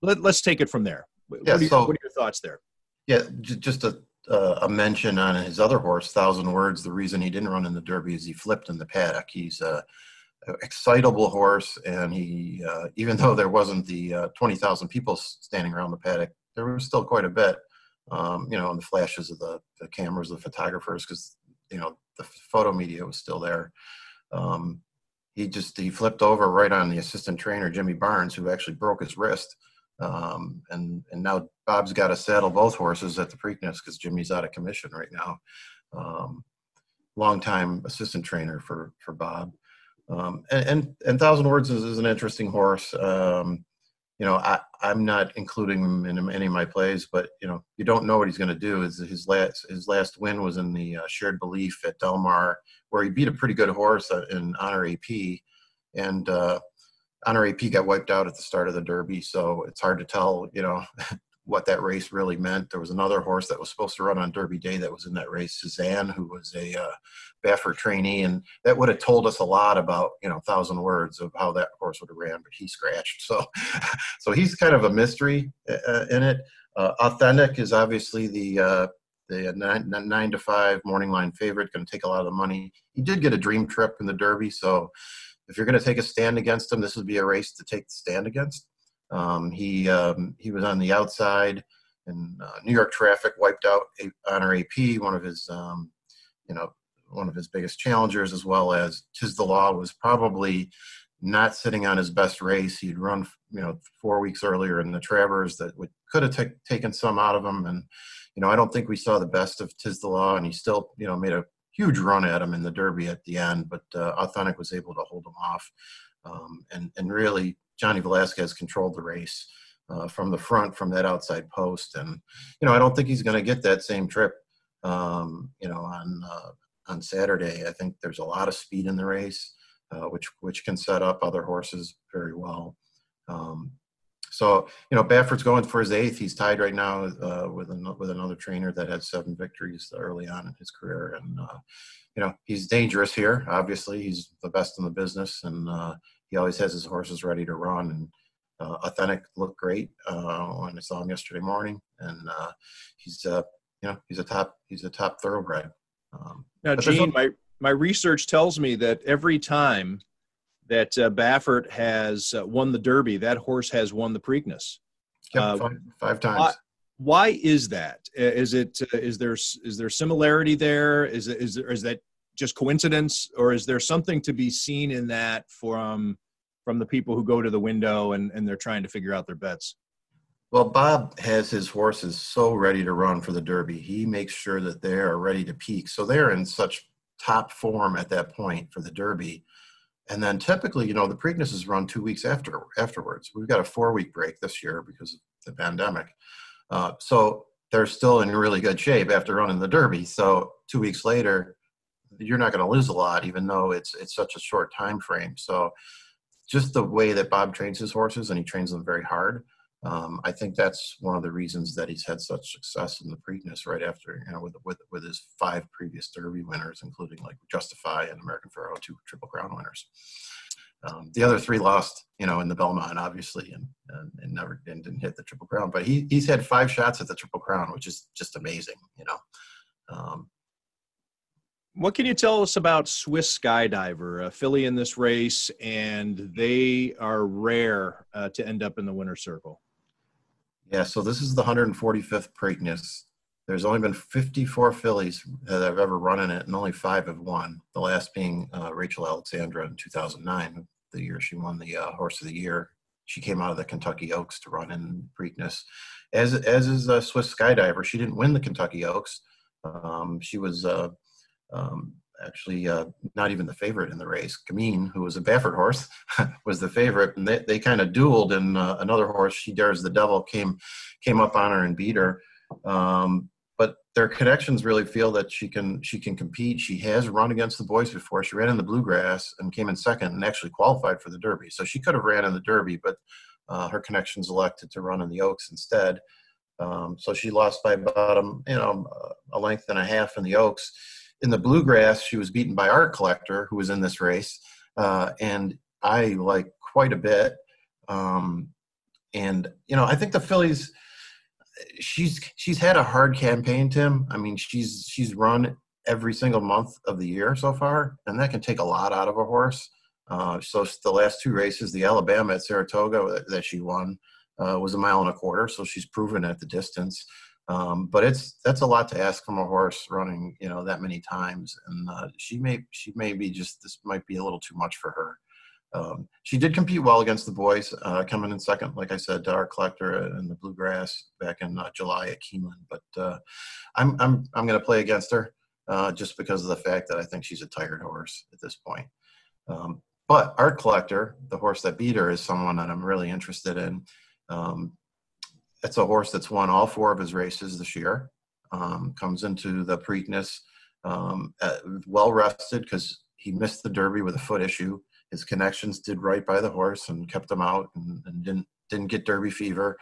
let, us take it from there. Yeah, what, are so, what are your thoughts there? Yeah, just a uh, a mention on his other horse, Thousand Words. The reason he didn't run in the Derby is he flipped in the paddock. He's a, excitable horse, and he uh, even [laughs] though there wasn't the uh, twenty thousand people standing around the paddock, there was still quite a bit. Um, you know, in the flashes of the, the cameras, the photographers, because you know the photo media was still there. Um, he just he flipped over right on the assistant trainer Jimmy Barnes, who actually broke his wrist. Um, and and now Bob's got to saddle both horses at the Preakness because Jimmy's out of commission right now. Um, longtime assistant trainer for for Bob. Um, and, and, and Thousand Words is, is, an interesting horse. Um, you know, I, I'm not including him in any of my plays, but you know, you don't know what he's going to do. His, his last his last win was in the uh, Shared Belief at Del Mar, where he beat a pretty good horse uh, in Honor AP, and uh, Honor AP got wiped out at the start of the Derby, so it's hard to tell, you know, [laughs] what that race really meant. There was another horse that was supposed to run on Derby Day that was in that race, Cezanne, who was a uh, Baffert trainee, and that would have told us a lot about you know thousand words of how that horse would have ran, but he scratched. So, [laughs] so he's kind of a mystery uh, uh, in it. Uh, Authentic is obviously the uh, the nine, nine to five morning line favorite, going to take a lot of the money. He did get a dream trip in the Derby, so if you're going to take a stand against him, this would be a race to take the stand against. Um, he um, he was on the outside, and uh, New York traffic wiped out Honor AP, one of his um, you know one of his biggest challengers, as well as Tiz the Law was probably not sitting on his best race. He'd run you know four weeks earlier in the Travers that would could have t- taken some out of him, and you know I don't think we saw the best of Tiz the Law, and he still you know made a huge run at him in the Derby at the end, but uh, Authentic was able to hold him off. Um, and and really Johnny Velazquez controlled the race uh, from the front from that outside post, and you know I don't think he's going to get that same trip. Um, you know on uh, on Saturday, I think there's a lot of speed in the race, uh, which which can set up other horses very well. Um, so you know Baffert's going for his eighth. He's tied right now uh, with an, with another trainer that had seven victories early on in his career, and uh, you know he's dangerous here. Obviously, he's the best in the business, and uh, he always has his horses ready to run. And uh, Authentic looked great uh, when I saw him yesterday morning, and uh, he's uh, you know he's a top he's a top thoroughbred. Um, now, Gene, my my research tells me that every time that uh, Baffert has uh, won the Derby, that horse has won the Preakness. Yep, five, five times. Why, why, is that? Is it is there is there similarity there? Is it, is there is that just coincidence, or is there something to be seen in that from from the people who go to the window and, and they're trying to figure out their bets? Well, Bob has his horses so ready to run for the Derby. He makes sure that they are ready to peak. So they're in such top form at that point for the Derby. And then typically, you know, the Preakness is run two weeks after afterwards. We've got a four week break this year because of the pandemic. Uh, so they're still in really good shape after running the Derby. So two weeks later, you're not going to lose a lot, even though it's it's such a short time frame. So just the way that Bob trains his horses, and he trains them very hard. Um, I think that's one of the reasons that he's had such success in the Preakness right after, you know, with, with, with his five previous Derby winners, including like Justify and American Pharoah, two Triple Crown winners. Um, the other three lost, you know, in the Belmont, obviously, and, and, and never and didn't hit the Triple Crown. But he he's had five shots at the Triple Crown, which is just amazing, you know. Um, what can you tell us about Swiss Skydiver, a filly in this race, and they are rare uh, to end up in the winner's circle? Yeah, so this is the 145th Preakness. There's only been 54 fillies that I've ever run in it, and only five have won. The last being uh, Rachel Alexandra in 2009, the year she won the uh, Horse of the Year. She came out of the Kentucky Oaks to run in Preakness, as as is a Swiss Skydiver. She didn't win the Kentucky Oaks. Um, she was uh, um, actually uh, not even the favorite in the race. Gamine, who was a Baffert horse, [laughs] was the favorite, and they, they kind of dueled. And uh, another horse, She Dares the Devil, came came up on her and beat her. Um, but their connections really feel that she can she can compete. She has run against the boys before. She ran in the bluegrass and came in second and actually qualified for the Derby. So she could have ran in the Derby, but uh, her connections elected to run in the Oaks instead. Um, so she lost by about a, you know a length and a half in the Oaks in the bluegrass, she was beaten by Art Collector, who was in this race, uh, and I like quite a bit. Um, and you know, I think the fillies. She's she's had a hard campaign, Tim. I mean, she's she's run every single month of the year so far, and that can take a lot out of a horse. Uh, so the last two races, the Alabama at Saratoga that, that she won uh, was a mile and a quarter, so she's proven at the distance. Um, but it's that's a lot to ask from a horse running, you know, that many times. And uh, she may she may be just this might be a little too much for her. Um, she did compete well against the boys, uh, coming in second, like I said, to Art Collector in the Bluegrass back in uh, July at Keeneland. But uh, I'm I'm I'm going to play against her uh, just because of the fact that I think she's a tired horse at this point. Um, but Art Collector, the horse that beat her, is someone that I'm really interested in Um, it's a horse that's won all four of his races this year. Um, comes into the Preakness um, uh, well rested because he missed the Derby with a foot issue. His connections did right by the horse and kept him out and, and didn't didn't get Derby fever,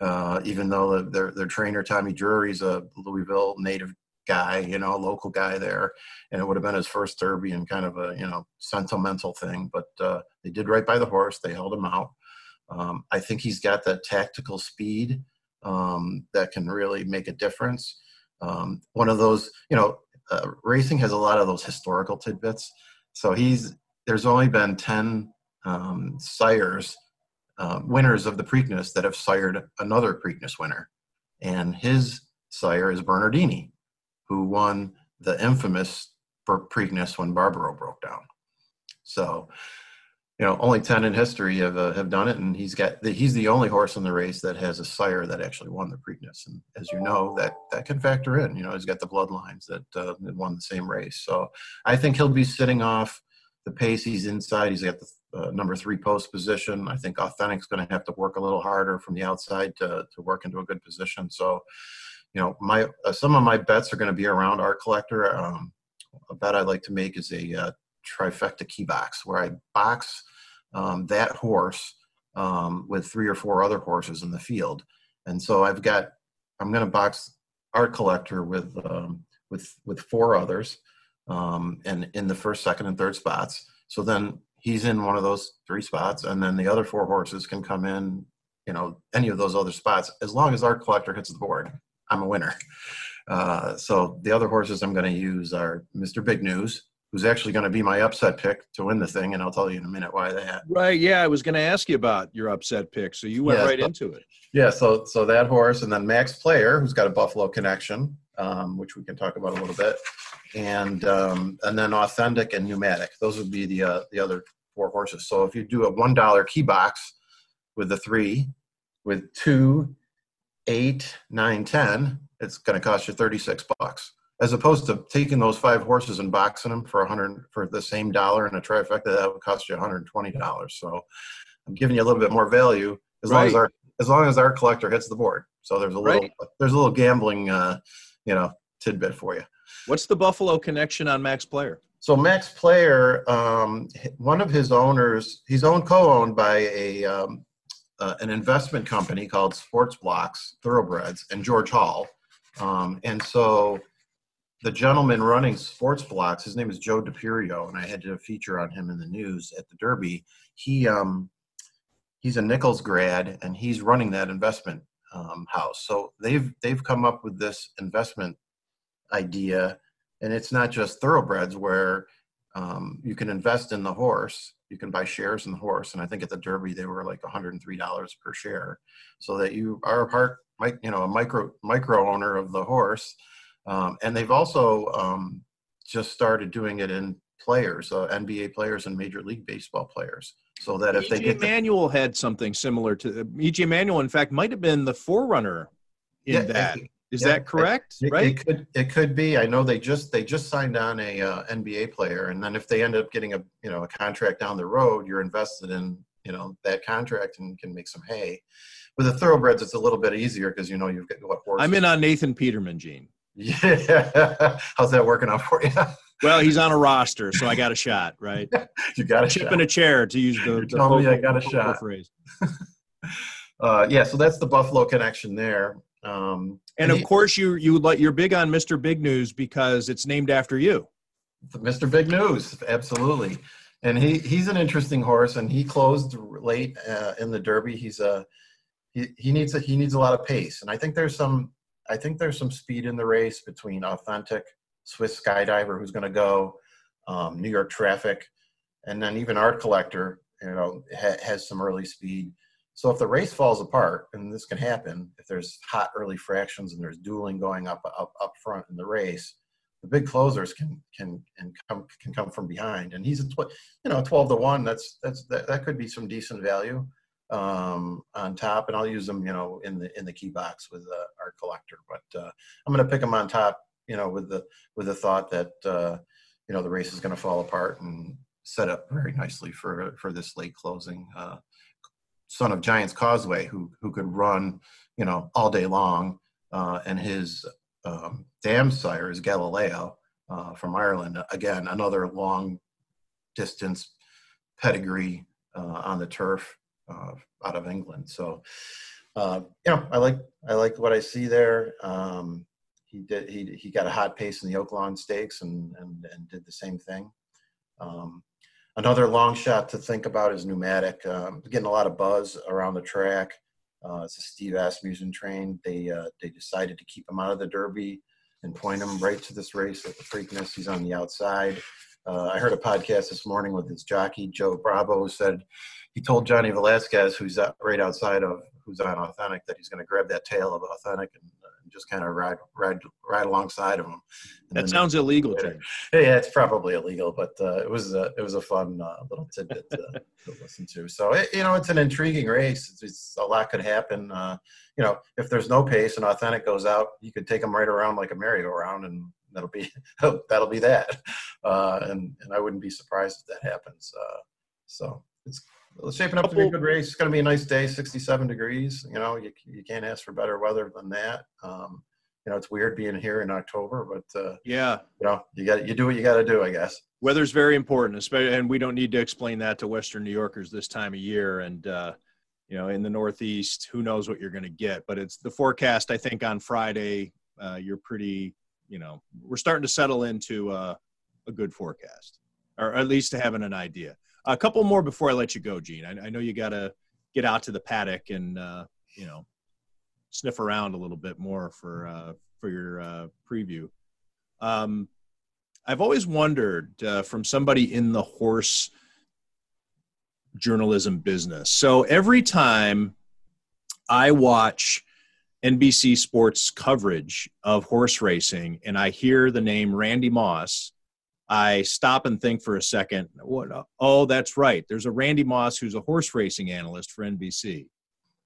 uh, even though their their trainer Tommy Drury's a Louisville native guy, you know, local guy there, and it would have been his first Derby and kind of a you know sentimental thing. But uh, they did right by the horse. They held him out. Um, I think he's got that tactical speed um, that can really make a difference. Um, one of those, you know, uh, racing has a lot of those historical tidbits. So he's there's only been ten um, sires, uh, winners of the Preakness that have sired another Preakness winner, and his sire is Bernardini, who won the infamous Preakness when Barbaro broke down. So you know, only ten in history have uh, have done it, and he's got the, he's the only horse in the race that has a sire that actually won the Preakness. And as you know, that that can factor in. You know, he's got the bloodlines that uh, won the same race. So I think he'll be sitting off the pace. He's inside. He's got the uh, number three post position. I think Authentic's going to have to work a little harder from the outside to to work into a good position. So, you know, my uh, some of my bets are going to be around Art Collector. Um, a bet I'd like to make is a uh, trifecta key box where I box um, that horse um, with three or four other horses in the field. And so I've got, I'm going to box Art Collector with, um, with, with four others um, and in the first, second, and third spots. So then he's in one of those three spots, and then the other four horses can come in, you know, any of those other spots. As long as Art Collector hits the board, I'm a winner. Uh, so the other horses I'm going to use are Mr. Big News, who's actually going to be my upset pick to win the thing, and I'll tell you in a minute why that. Right. Yeah, I was going to ask you about your upset pick, so you went yeah, right so, into it. Yeah. So so that horse, and then Max Player, who's got a Buffalo connection, um, which we can talk about a little bit, and um, and then Authentic and Pneumatic. Those would be the uh, the other four horses. So if you do a one dollar key box with the three, with two, eight, nine, ten, it's going to cost you thirty six bucks as opposed to taking those five horses and boxing them for a hundred for the same dollar in a trifecta that would cost you $120 so i'm giving you a little bit more value as right. long as our as long as Art Collector hits the board. So there's a little right. there's a little gambling uh you know tidbit for you. What's the buffalo connection on max player? So max player um, one of his owners he's owned co-owned by a um, uh, an investment company called sports blocks thoroughbreds and george hall. Um, and so the gentleman running sports blocks, his name is Joe De Perio, and I had to feature on him in the news at the Derby. He um, he's a Nichols grad, and he's running that investment um, house. So they've they've come up with this investment idea, and it's not just thoroughbreds where um, you can invest in the horse. You can buy shares in the horse, and I think at the Derby they were like $103 per share, so that you are a part, you know, a micro micro owner of the horse um, and they've also um, just started doing it in players, uh, NBA players and Major League Baseball players. So that if they get Manuel the, had something similar to EJ Manuel, in fact, might have been the forerunner in yeah, that. It, Is yeah, that correct? It, right? It could it could be. I know they just they just signed on a uh, NBA player, and then if they end up getting a you know a contract down the road, you're invested in you know that contract and can make some hay. With the thoroughbreds, it's a little bit easier because you know you've got what horses. I'm in on Nathan Peterman, Gene. Yeah. [laughs] How's that working out for you? [laughs] well, he's on a roster, so I got a shot, right? [laughs] you got a chip shot. in a chair to use the, the me I got a shot phrase. uh, yeah, so that's the Buffalo connection there. Um, and, and, of he, course, you you like you're big on Mr. Big News because it's named after you. Mr. Big News, absolutely. And he he's an interesting horse, and he closed late uh, in the Derby. He's a he, he needs a he needs a lot of pace, and I think there's some I think there's some speed in the race between Authentic, Swiss Skydiver, who's going to go, um, New York Traffic, and then even Art Collector, you know, ha- has some early speed. So if the race falls apart, and this can happen, if there's hot early fractions and there's dueling going up up up front in the race, the big closers can can and come can come from behind. And he's a tw- you know twelve to one. That's that's that, that could be some decent value um, on top, and I'll use them, you know, in the in the key box with uh, Art Collector. But uh, I'm going to pick them on top, you know, with the with the thought that uh, you know the race is going to fall apart and set up very nicely for for this late closing. Uh, son of Giants Causeway, who who could run, you know, all day long, uh, and his um, dam sire is Galileo uh, from Ireland. Again, another long distance pedigree uh, on the turf uh, out of England. So, uh, you know, I like I like what I see there. Um, he did he he got a hot pace in the Oaklawn Stakes and and, and did the same thing. Um, another long shot to think about is pneumatic. Um, getting a lot of buzz around the track. Uh, it's a Steve Asmussen train. They uh, they decided to keep him out of the Derby and point him right to this race at the Preakness. He's on the outside. Uh, I heard a podcast this morning with his jockey Joe Bravo said he told Johnny Velazquez, who's right outside of who's on Authentic, that he's going to grab that tail of Authentic and just kind of ride ride ride alongside of them. that sounds illegal, Tim. Yeah, it's probably illegal, but uh, it was a, it was a fun uh, little tidbit to, to, listen to. So it, you know, it's an intriguing race. It's, it's a lot could happen. Uh, you know, if there's no pace and authentic goes out, you could take them right around like a merry-go-round, and that'll be [laughs] that'll be that. Uh, and and I wouldn't be surprised if that happens. Uh, so it's it's shaping up to be a good race. It's going to be a nice day, 67 degrees. You know, you, you can't ask for better weather than that. Um, you know, it's weird being here in October, but uh, yeah, you know, you got you do what you got to do, I guess. Weather's very important, especially, and we don't need to explain that to Western New Yorkers this time of year. And uh, you know, in the Northeast, who knows what you're going to get? But it's the forecast. I think on Friday, uh, you're pretty. You know, we're starting to settle into uh, a good forecast, or at least having an idea. A couple more before I let you go, Gene. I, I know you got to get out to the paddock and uh, you know sniff around a little bit more for uh, for your uh, preview. Um, I've always wondered uh, from somebody in the horse journalism business. So every time I watch NBC Sports coverage of horse racing and I hear the name Randy Moss, I stop and think for a second. What? Oh, that's right. There's a Randy Moss who's a horse racing analyst for NBC.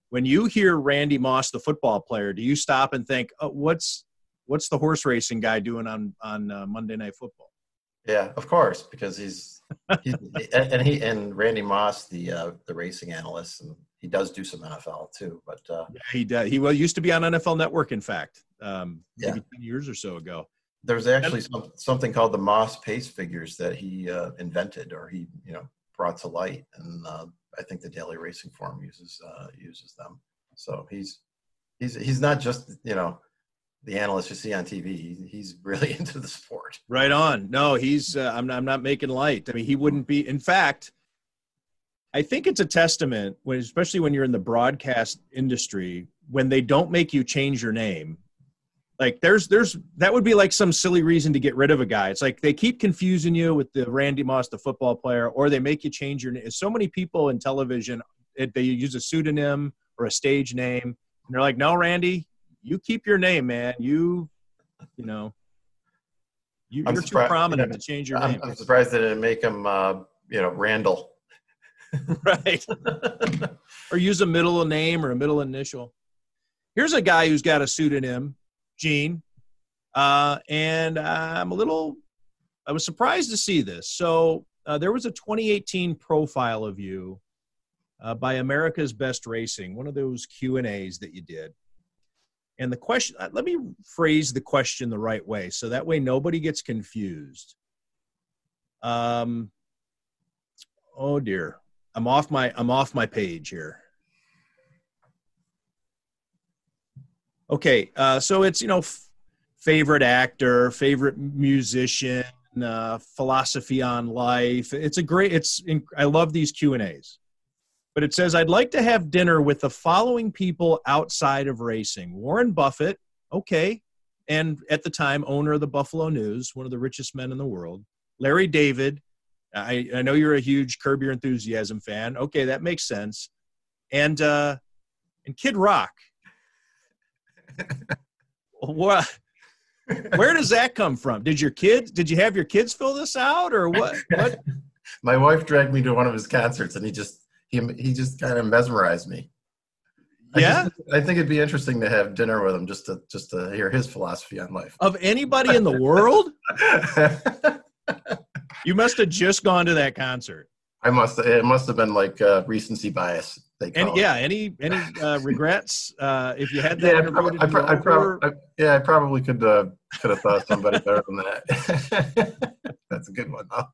When you hear Randy Moss, the football player, do you stop and think, oh, "What's what's the horse racing guy doing on on uh, Monday Night Football?" Yeah, of course, because he's, he's and he and Randy Moss, the uh, the racing analyst, and he does do some NFL too. But uh, yeah, he does. He well used to be on NFL Network, in fact, um, yeah. maybe ten years or so ago. There's actually some, something called the Moss pace figures that he uh, invented or he you know brought to light, and uh, I think the Daily Racing Form uses uh, uses them. So he's he's he's not just you know the analyst you see on TV. He's really [laughs] into the sport. Right on. No, he's. Uh, I'm not. I'm not making light. I mean, he wouldn't be. In fact, I think it's a testament when, especially when you're in the broadcast industry, when they don't make you change your name like there's there's that would be like some silly reason to get rid of a guy. It's like they keep confusing you with the Randy Moss, the football player, or they make you change your name. So many people in television, they use a pseudonym or a stage name, and they're like, "No, Randy, you keep your name, man. You, you know, you, are too prominent to change your name." I'm, I'm surprised they didn't make him, uh, you know, Randall. [laughs] [laughs] right. or use a middle name or a middle initial. Here's a guy who's got a pseudonym Gene, uh, and I'm a little. I was surprised to see this. So uh, there was a 2018 profile of you uh, by America's Best Racing, one of those Q and A's that you did. And the question, uh, let me phrase the question the right way, so that way nobody gets confused. Um, oh dear, I'm off my I'm off my page here. Okay, uh, so it's you know f- favorite actor, favorite musician, uh, philosophy on life. It's a great. It's I love these Q and A's. But it says I'd like to have dinner with the following people outside of racing: Warren Buffett, okay, and at the time owner of the Buffalo News, one of the richest men in the world. Larry David. I, I know you're a huge Curb Your Enthusiasm fan. Okay, that makes sense. And uh, and Kid Rock what? Where does that come from? Did your kids? Did you have your kids fill this out, or what? What? [laughs] My wife dragged me to one of his concerts, and he just he he just kind of mesmerized me. Yeah, I, just, I think it'd be interesting to have dinner with him just to just to hear his philosophy on life. Of anybody in the world, you must have just gone to that concert. I must. It must have been like uh, recency bias. They and it. yeah, any any uh, regrets uh, if you had that Yeah, I, prob- I, do prob- I, I, yeah, I probably could uh, could have thought somebody better than that. [laughs] That's a good one. Huh?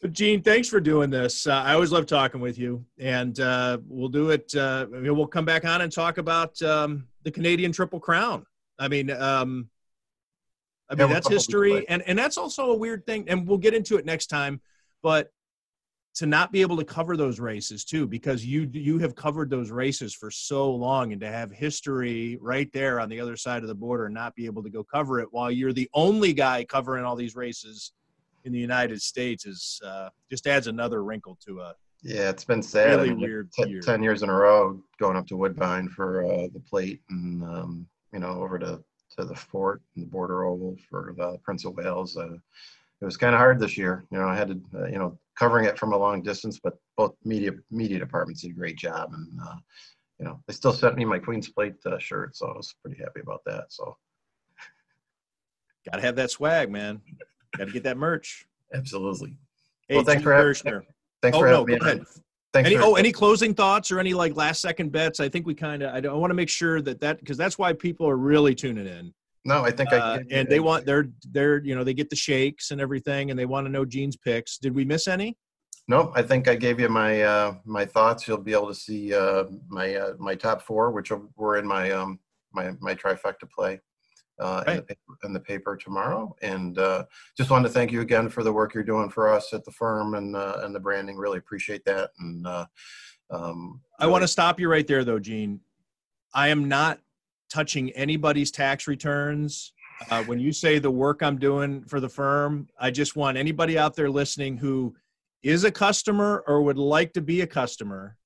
But Gene, thanks for doing this. Uh, I always love talking with you, and uh, we'll do it. Uh, I mean, we'll come back on and talk about um, the Canadian Triple Crown. I mean, um, I mean Yeah, we'll that's history, play. and and that's also a weird thing. And we'll get into it next time. But to not be able to cover those races too, because you you have covered those races for so long, and to have history right there on the other side of the border, and not be able to go cover it while you're the only guy covering all these races in the United States is uh, just adds another wrinkle to a Yeah, it's been sad. really I mean, weird t- year. ten years in a row going up to Woodbine for uh, the plate, and um, you know over to to the fort and the border oval for the Prince of Wales. Uh, it was kind of hard this year. You know, I had to uh, you know covering it from a long distance, but both media media departments did a great job, and uh, you know they still sent me my Queen's Plate uh, shirt, so I was pretty happy about that. So Got to have that swag, man. Got to get that merch. absolutely. Hey, Well, thanks Gene for having- Kershner. Thanks Oh for having no, having me. go on. ahead. Thanks Any for, oh, any closing thoughts or any like last second bets? I think we kind of I, I want to make sure that that because that's why people are really tuning in. No, I think Uh, I and they want their their you know they get the shakes and everything, and they want to know Gene's picks. Did we miss any? No, I think I gave you my uh, my thoughts. You'll be able to see uh, my uh, my top four, which were in my um, my my trifecta play uh, in, the paper, in the paper tomorrow. And uh, just wanted to thank you again for the work you're doing for us at the firm and uh, and the branding. Really appreciate that. And uh, um, I want to stop you right there, though, Gene. I am not touching anybody's tax returns. Uh, when you say the work I'm doing for the firm, I just want anybody out there listening who is a customer or would like to be a customer.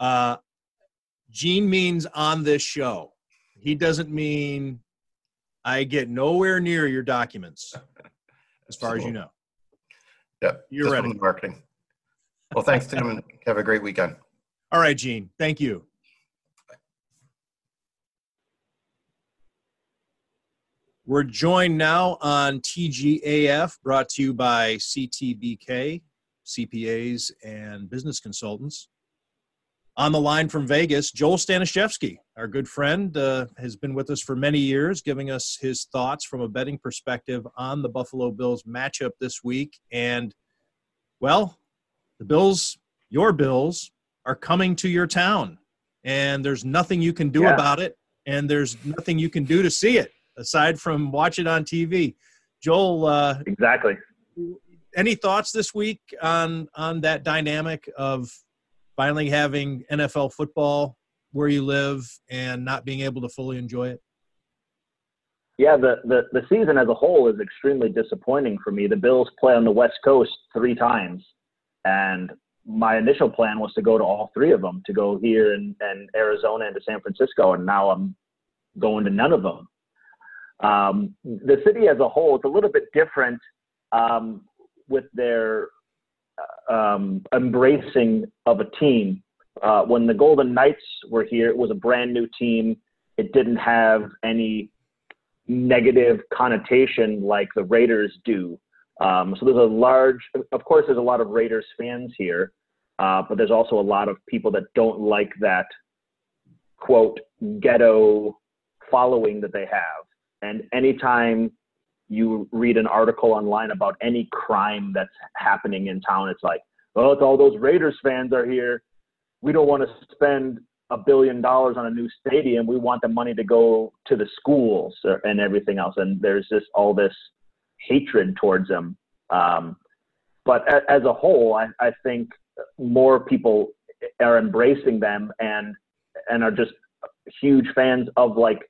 Uh, Gene means on this show. He doesn't mean I get nowhere near your documents, as far as you know. Yep, You're ready. marketing. Well, thanks, Tim, and have a great weekend. All right, Gene. Thank you. We're joined now on TGAF, brought to you by CTBK, CPAs and business consultants. On the line from Vegas, Joel Stanishevsky, our good friend, uh, has been with us for many years, giving us his thoughts from a betting perspective on the Buffalo Bills matchup this week. And, well, the Bills, your Bills, are coming to your town and there's nothing you can do Yeah. about it and there's nothing you can do to see it aside from watch it on tv joel uh, Exactly. any thoughts this week on on that dynamic of finally having nfl football where you live and not being able to fully enjoy it Yeah, the, the, the season as a whole is extremely disappointing for me. The Bills play on the West Coast three times, and my initial plan was to go to all three of them, to go here and, and Arizona and to San Francisco, and now I'm going to none of them. Um, the city as a whole is a little bit different um, with their uh, um, embracing of a team. Uh, when the Golden Knights were here, it was a brand new team. It didn't have any negative connotation like the Raiders do. Um, so there's a large, of course, there's a lot of Raiders fans here, uh, but there's also a lot of people that don't like that quote ghetto following that they have. And anytime you read an article online about any crime that's happening in town, it's like, oh, it's all those Raiders fans are here. We don't want to spend a billion dollars on a new stadium. We want the money to go to the schools and everything else. And there's just all this hatred towards them. Um, but as a whole, I, I think more people are embracing them and and are just huge fans of like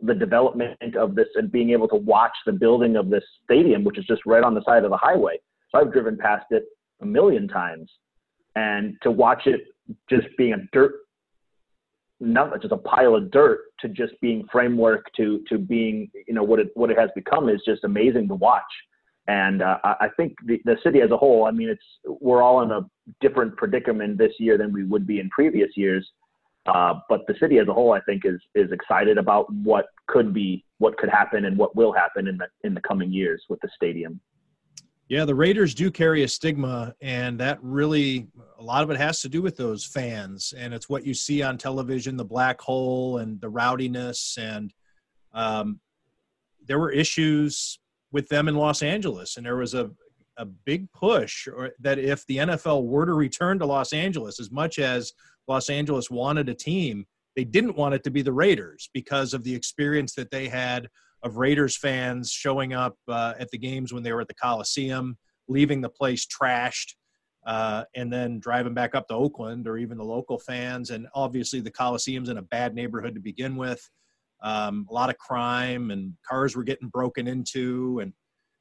the development of this and being able to watch the building of this stadium, which is just right on the side of the highway. So I've driven past it a million times, and to watch it just being a dirt not just a pile of dirt to just being framework to to being you know what it what it has become is just amazing to watch. And uh, I think the, the city as a whole I mean it's we're all in a different predicament this year than we would be in previous years uh, but the city as a whole I think is is excited about what could be what could happen and what will happen in the in the coming years with the stadium. Yeah, the Raiders do carry a stigma, and that really a lot of it has to do with those fans, and it's what you see on television, the black hole and the rowdiness, and um, there were issues with them in Los Angeles, and there was a a big push that if the NFL were to return to Los Angeles, as much as Los Angeles wanted a team, they didn't want it to be the Raiders because of the experience that they had of Raiders fans showing up uh, at the games when they were at the Coliseum, leaving the place trashed, uh, and then driving back up to Oakland or even the local fans. And obviously, the Coliseum's in a bad neighborhood to begin with. Um, a lot of crime and cars were getting broken into. And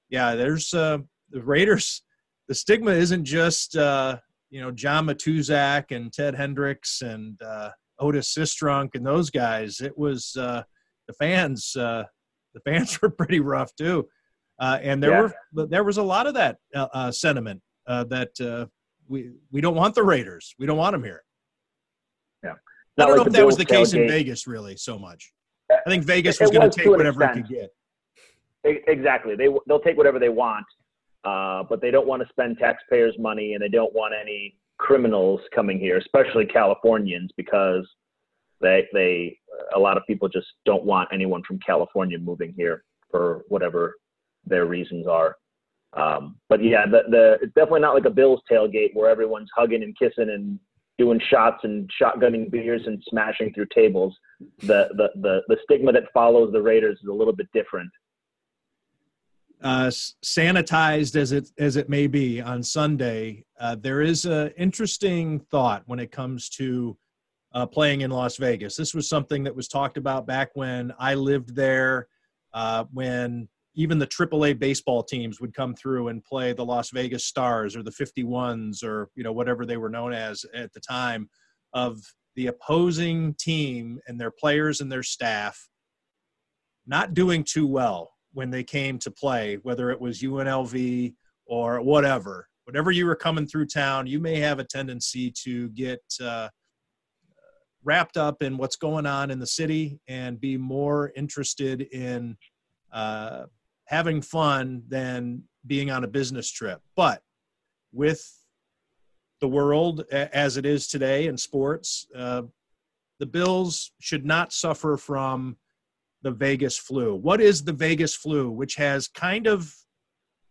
yeah, there's uh, the Raiders. [laughs] The stigma isn't just uh, you know John Matuszak and Ted Hendricks and uh, Otis Sistrunk and those guys. It was uh, the fans the [laughs] fans were pretty rough too, uh, and there yeah. were there was a lot of that uh, uh sentiment uh, that uh, we we don't want the Raiders, we don't want them here. Yeah, Not I don't like know if that was the case in Vegas really so much. I think Vegas was going to take whatever it could get. Exactly, they they'll take whatever they want, but they don't want to spend taxpayers' money, and they don't want any criminals coming here, especially Californians, because they they a lot of people just don't want anyone from California moving here for whatever their reasons are. Um, but yeah, the, the it's definitely not like a Bills tailgate where everyone's hugging and kissing and doing shots and shotgunning beers and smashing through tables. The the the, the stigma that follows the Raiders is a little bit different. Uh, sanitized as it as it may be on Sunday, uh, there is an interesting thought when it comes to uh, playing in Las Vegas. This was something that was talked about back when I lived there, uh, when even the AAA baseball teams would come through and play the Las Vegas Stars or the 51s or you know whatever they were known as at the time of the opposing team and their players and their staff not doing too well when they came to play, whether it was UNLV or whatever. Whatever you were coming through town, you may have a tendency to get uh, wrapped up in what's going on in the city and be more interested in uh, having fun than being on a business trip. But with the world as it is today in sports, uh, the Bills should not suffer from the Vegas flu. What is the Vegas flu, which has kind of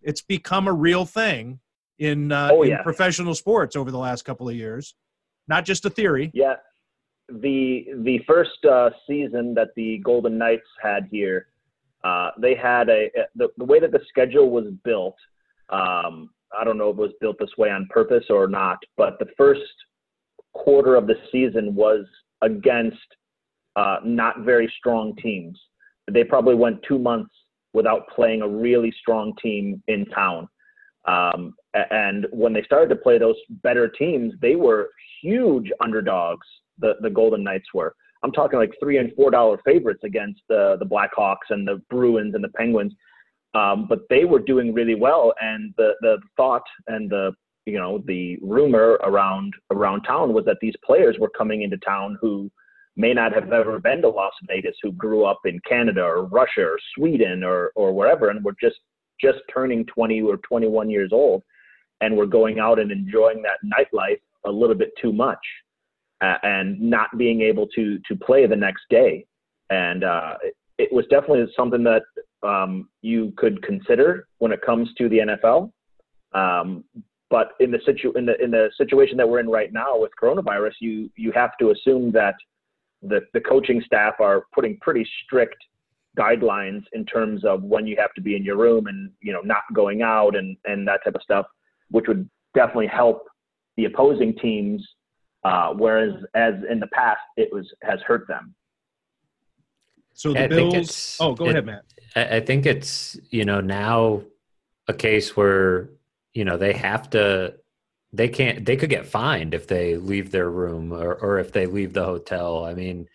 it's become a real thing in, uh, oh, yeah. in professional sports over the last couple of years, not just a theory. Yeah, the the first uh, season that the Golden Knights had here, uh, they had a, the, the way that the schedule was built. Um, I don't know if it was built this way on purpose or not, but the first quarter of the season was against uh, not very strong teams. They probably went two months without playing a really strong team in town. Um, and when they started to play those better teams, they were huge underdogs the the Golden Knights were. I'm talking like three and four dollar favorites against the the Blackhawks and the Bruins and the Penguins. Um, but they were doing really well, and the the thought and the you know the rumor around around town was that these players were coming into town who may not have ever been to Las Vegas, who grew up in Canada or Russia or Sweden or or wherever, and were just just turning 20 or 21 years old, and were going out and enjoying that nightlife a little bit too much uh, and not being able to to play the next day. And uh, it, it, was definitely something that um, you could consider when it comes to the NFL. Um, but in the situ in the in the situation that we're in right now with coronavirus, you you have to assume that the the coaching staff are putting pretty strict guidelines in terms of when you have to be in your room and you know not going out and and that type of stuff, which would definitely help the opposing teams uh, whereas as in the past it was has hurt them. So the I Bills. Oh, go it, ahead, Matt. I think it's you know now a case where you know they have to they can't they could get fined if they leave their room or, or if they leave the hotel i mean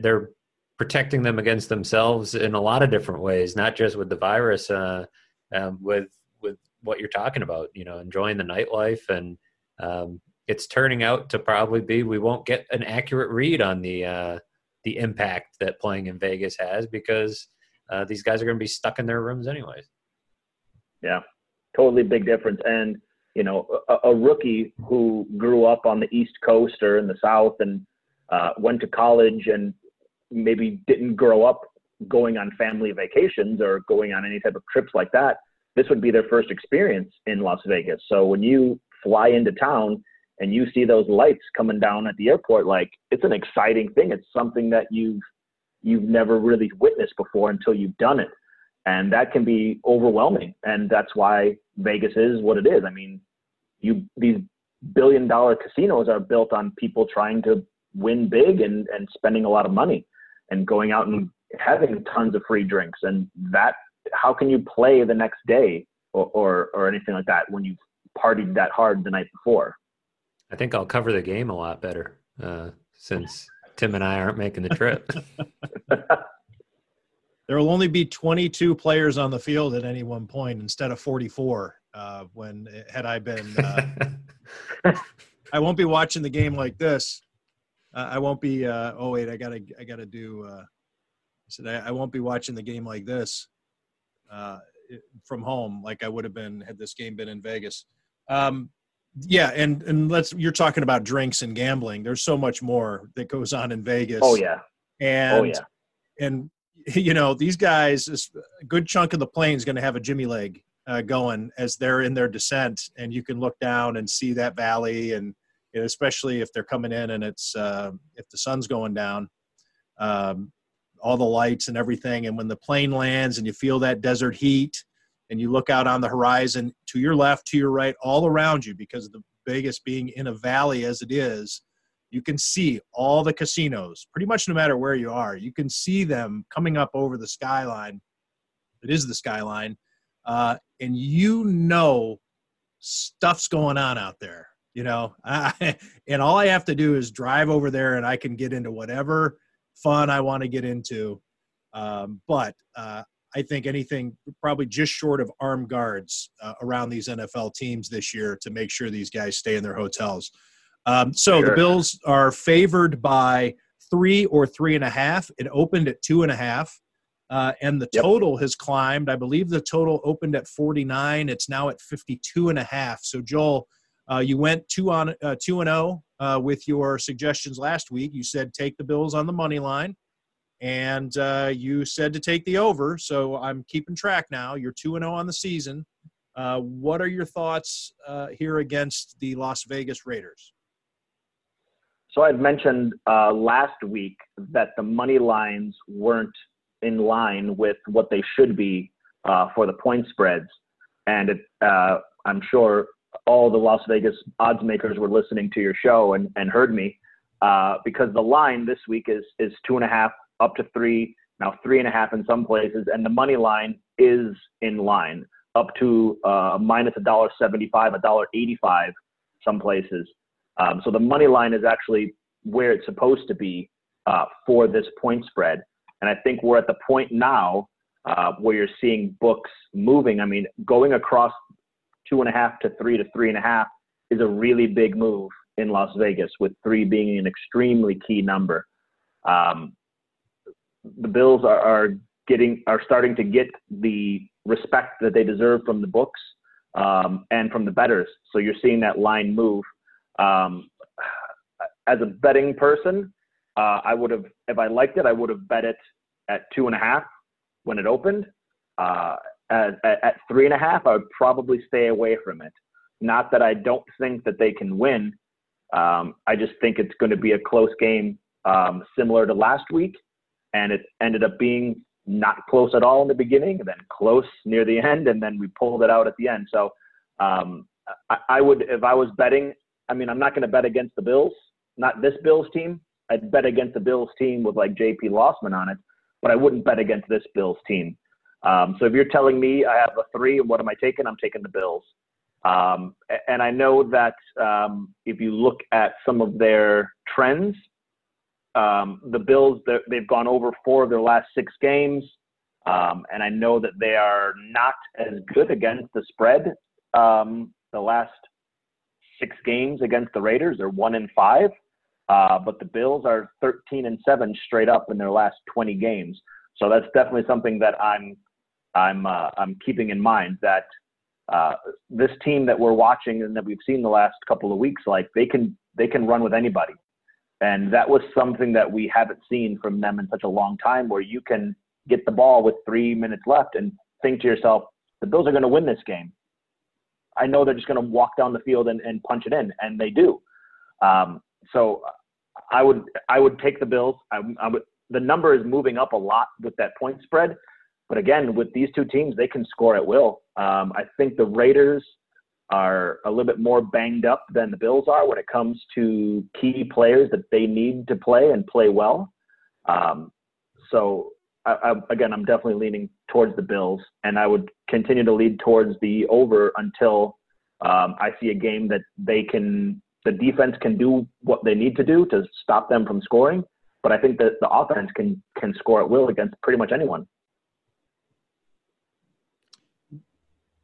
they're protecting them against themselves in a lot of different ways not just with the virus uh, um, with with what you're talking about you know enjoying the nightlife and um, it's turning out to probably be we won't get an accurate read on the uh, the impact that playing in Vegas has because uh, these guys are going to be stuck in their rooms anyways. Yeah, totally big difference. And you know, a, a rookie who grew up on the East Coast or in the South and uh, went to college and maybe didn't grow up going on family vacations or going on any type of trips like that, this would be their first experience in Las Vegas. So when you fly into town and you see those lights coming down at the airport, like it's an exciting thing. It's something that you've you've never really witnessed before until you've done it. And that can be overwhelming. And that's why Vegas is what it is. I mean, you these billion dollar casinos are built on people trying to win big and, and spending a lot of money and going out and having tons of free drinks and that how can you play the next day or, or, or anything like that when you've partied that hard the night before i think i'll cover the game a lot better uh, since tim and i aren't making the trip [laughs] there will only be 22 players on the field at any one point instead of 44 uh, when had i been uh, [laughs] i won't be watching the game like this uh, I won't be. Uh, oh wait, I gotta I gotta do. Uh, I said I, I won't be watching the game like this uh, from home, like I would have been had this game been in Vegas. Um, yeah, and and let's. You're talking about drinks and gambling. There's so much more that goes on in Vegas. Oh yeah. And oh yeah. And [laughs] you know these guys, a good chunk of the plane is going to have a Jimmy leg uh, going as they're in their descent, and you can look down and see that valley and especially if they're coming in and it's uh, if the sun's going down, um, all the lights and everything. And when the plane lands and you feel that desert heat, and you look out on the horizon to your left, to your right, all around you, because of the Vegas being in a valley as it is, you can see all the casinos pretty much no matter where you are. You can see them coming up over the skyline. It is the skyline. Uh, and you know stuff's going on out there you know I, [laughs] and all i have to do is drive over there and i can get into whatever fun i want to get into um, but uh, i think anything probably just short of armed guards uh, around these nfl teams this year to make sure these guys stay in their hotels um, so sure. the bills are favored by three or three and a half it opened at two and a half uh, and the yep. total has climbed i believe the total opened at 49 it's now at 52 and a half so joel uh, you went two on uh, two and zero oh, uh, with your suggestions last week. You said take the Bills on the money line, and uh, you said to take the over. So I'm keeping track now. You're two and zero oh on the season. Uh, what are your thoughts uh, here against the Las Vegas Raiders? So I'd mentioned last week that the money lines weren't in line with what they should be for the point spreads, and it, I'm sure all the Las Vegas odds makers were listening to your show and, and heard me uh, because the line this week is is two and a half up to three now three and a half in some places and the money line is in line up to uh, minus a dollar seventy five a dollar eighty five some places um, so the money line is actually where it's supposed to be uh, for this point spread and I think we're at the point now uh, where you're seeing books moving. I mean, going across two and a half to three to three and a half is a really big move in Las Vegas, with three being an extremely key number. Um, the Bills are, are, getting are starting to get the respect that they deserve from the books um, and from the bettors. So you're seeing that line move. Um, as a betting person, uh, I would have, if I liked it, I would have bet it at two and a half when it opened. Uh, at, at, three and a half, I would probably stay away from it. Not that I don't think that they can win. Um, I just think it's going to be a close game, um, similar to last week, and it ended up being not close at all in the beginning, then close near the [laughs] end, and then we pulled it out at the end. So um, I, I would, if I was betting, I mean, I'm not going to bet against the Bills, not this Bills team. I'd bet against the Bills team with like J.P. Losman on it, but I wouldn't bet against this Bills team. Um, so if you're telling me I have a three, what am I taking? I'm taking the Bills. Um, and I know that um, if you look at some of their trends, um, the Bills, they've gone over four of their last six games. Um, and I know that they are not as good against the spread um, the last six games against the Raiders. They're one in five. Uh, but the Bills are 13 and seven straight up in their last 20 games. So that's definitely something that I'm I'm uh, I'm keeping in mind that uh, this team that we're watching and that we've seen the last couple of weeks, like they can they can run with anybody, and that was something that we haven't seen from them in such a long time, where you can get the ball with three minutes left and think to yourself, the Bills are going to win this game. I know they're just going to walk down the field and, and punch it in, and they do. Um, so I would I would take the Bills. I, I would, the number is moving up a lot with that point spread, but again, with these two teams, they can score at will. Um, I think the Raiders are a little bit more banged up than the Bills are when it comes to key players that they need to play and play well. Um, so I, I, again, I'm definitely leaning towards the Bills, and I would continue to lead towards the over until um, I see a game that they can, the defense can do what they need to do to stop them from scoring. But I think that the offense can can score at will against pretty much anyone.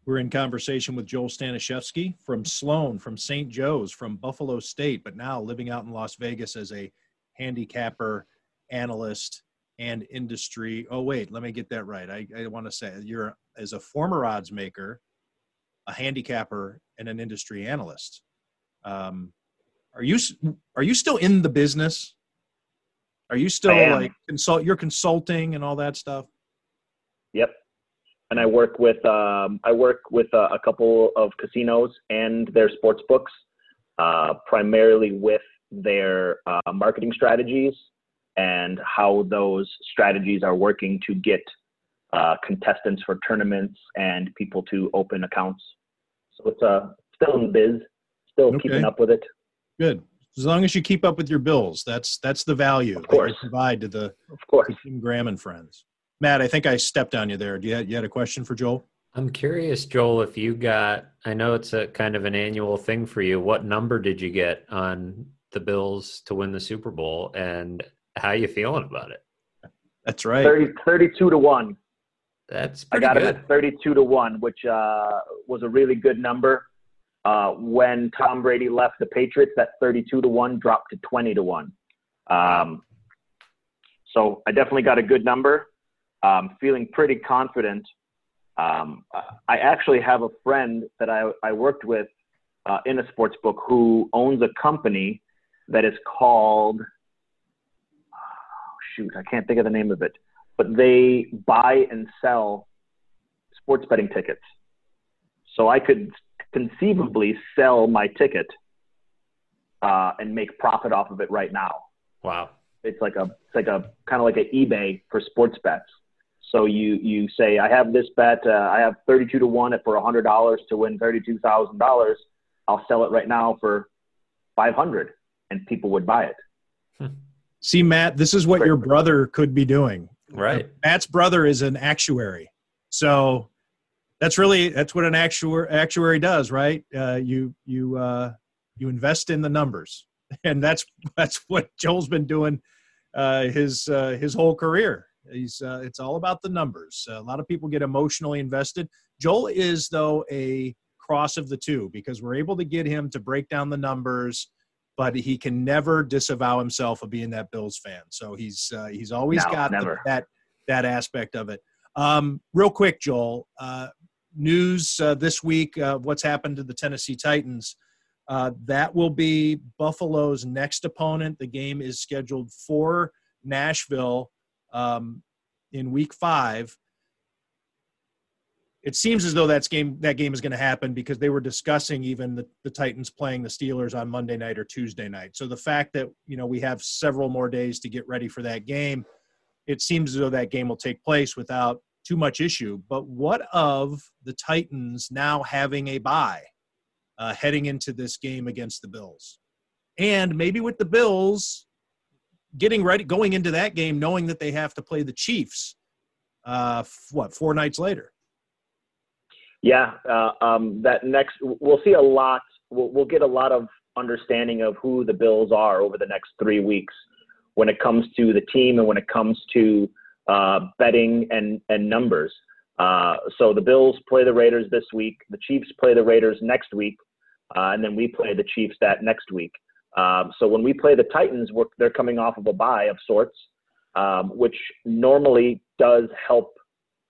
We're in conversation with Joel Stanishevsky from Sloan, from St. Joe's, from Buffalo State, but now living out in Las Vegas as a handicapper, analyst, and industry. Oh, wait, let me get that right. I, I want to say you're as a former odds maker, a handicapper, and an industry analyst. Um, are you are you still in the business? Are you still like consult? You're consulting and all that stuff. Yep, and I work with um, I work with a, a, couple of casinos and their sports books, uh, primarily with their uh, marketing strategies and how those strategies are working to get uh, contestants for tournaments and people to open accounts. So it's uh, still in the biz, still okay. keeping up with it. Good. As long as you keep up with your bills, that's that's the value of course. that you provide to the of course Tim Graham and friends. Matt, I think I stepped on you there. Do you, you had a question for Joel? I'm curious, Joel, if you got, I know it's a kind of an annual thing for you. What number did you get on the Bills to win the Super Bowl? And how you feeling about it? That's right. 30, 32 to 1. That's I got good. him at 32 to 1, which uh, was a really good number. Uh, when Tom Brady left the Patriots, that 32 to 1 dropped to 20 to 1. Um, so I definitely got a good number. Um, feeling pretty confident. Um, I actually have a friend that I, I worked with uh, in a sports book who owns a company that is called shoot, I can't think of the name of it, but they buy and sell sports betting tickets. So I could conceivably sell my ticket uh, and make profit off of it right now. Wow. It's like a it's like a kind of like an eBay for sports bets. So you you say I have this bet, uh, I have 32 to one for hundred dollars to win thirty-two thousand dollars. I'll sell it right now for 500, and people would buy it. Hmm. See, Matt, this is what your brother could be doing. Right. Matt's brother is an actuary. So that's really that's what an actuary actuary does, right? Uh, you you uh, you invest in the numbers, [laughs] and that's that's what Joel's been doing uh, his uh, his whole career. He's uh, it's all about the numbers. a lot of people get emotionally invested. Joel is though a cross of the two because we're able to get him to break down the numbers but he can never disavow himself of being that Bills fan. So he's uh, he's always no, got the, that that aspect of it. Um, real quick, Joel. Uh, news uh, this week: uh, what's happened to the Tennessee Titans? Uh, that will be Buffalo's next opponent. The game is scheduled for Nashville um, in Week Five it seems as though that's game that game is going to happen because they were discussing even the, the Titans playing the Steelers on Monday night or Tuesday night. So the fact that you know we have several more days to get ready for that game, it seems as though that game will take place without too much issue. But what of the Titans now having a bye uh, heading into this game against the Bills, and maybe with the Bills getting ready going into that game knowing that they have to play the Chiefs, uh, what four nights later yeah, uh, um, that next we'll see a lot. We'll, we'll get a lot of understanding of who the Bills are over the next three weeks when it comes to the team and when it comes to uh, betting and and numbers. Uh, so the Bills play the Raiders this week. The Chiefs play the Raiders next week, uh, and then we play the Chiefs that next week. Um, so when we play the Titans, they're coming off of a bye of sorts, um, which normally does help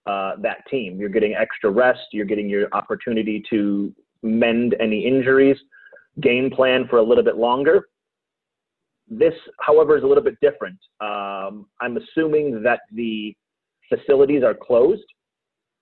uh, that team. You're getting extra rest. You're getting your opportunity to mend any injuries, game plan for a little bit longer. This, however, is a little bit different. Um, I'm assuming that the facilities are closed.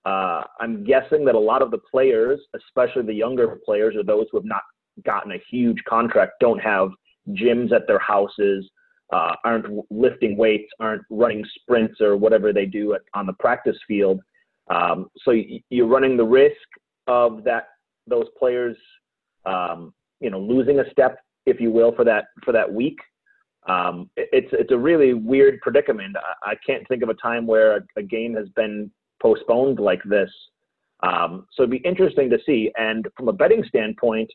Uh, I'm guessing that a lot of the players, especially the younger players or those who have not gotten a huge contract, don't have gyms at their houses, uh, aren't lifting weights, aren't running sprints or whatever they do at, on the practice field. Um, so you're running the risk of that those players, um, you know, losing a step, if you will, for that for that week. Um, it's it's a really weird predicament. I, can't think of a time where a, a game has been postponed like this. Um, so it'd be interesting to see. And from a betting standpoint,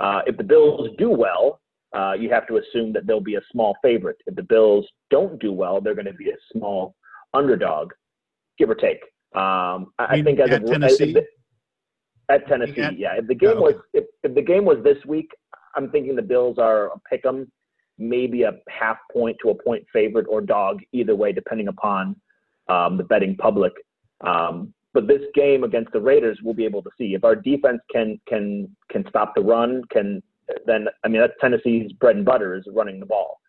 uh, if the Bills do well, uh, you have to assume that they'll be a small favorite. If the Bills don't do well, they're going to be a small underdog, give or take. Um, I, I think as at Tennessee. As, at Tennessee, at, yeah. If the game oh, okay. was if, if the game was this week, I'm thinking the Bills are a pick 'em, maybe a half point to a point favorite or dog, either way, depending upon um, the betting public. Um, but this game against the Raiders, we'll be able to see if our defense can can can stop the run. Can then I mean that's Tennessee's bread and butter is running the ball.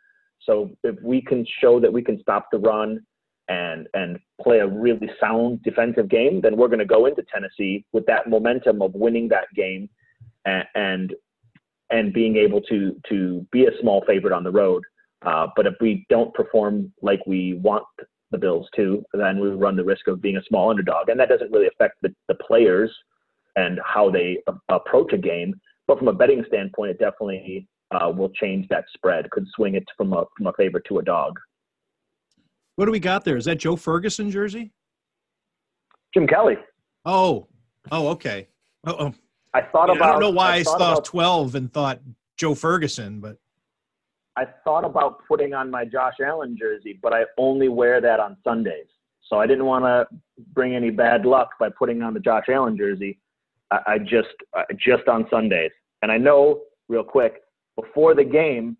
So if we can show that we can stop the run and and play a really sound defensive game, then we're going to go into Tennessee with that momentum of winning that game and and, and being able to to be a small favorite on the road. Uh, but if we don't perform like we want the Bills to, then we run the risk of being a small underdog, and that doesn't really affect the, the players and how they a- approach a game. But from a betting standpoint, it definitely uh, will change that spread. Could swing it from a from a favorite to a dog. What do we got there? Is that Joe Ferguson jersey? Jim Kelly. Oh, oh, okay. Oh, I thought yeah, about. I don't know why I, I saw about, twelve and thought Joe Ferguson, but I thought about putting on my Josh Allen jersey, but I only wear that on Sundays. So I didn't want to bring any bad luck by putting on the Josh Allen jersey. I, I just just on Sundays, and I know real quick before the game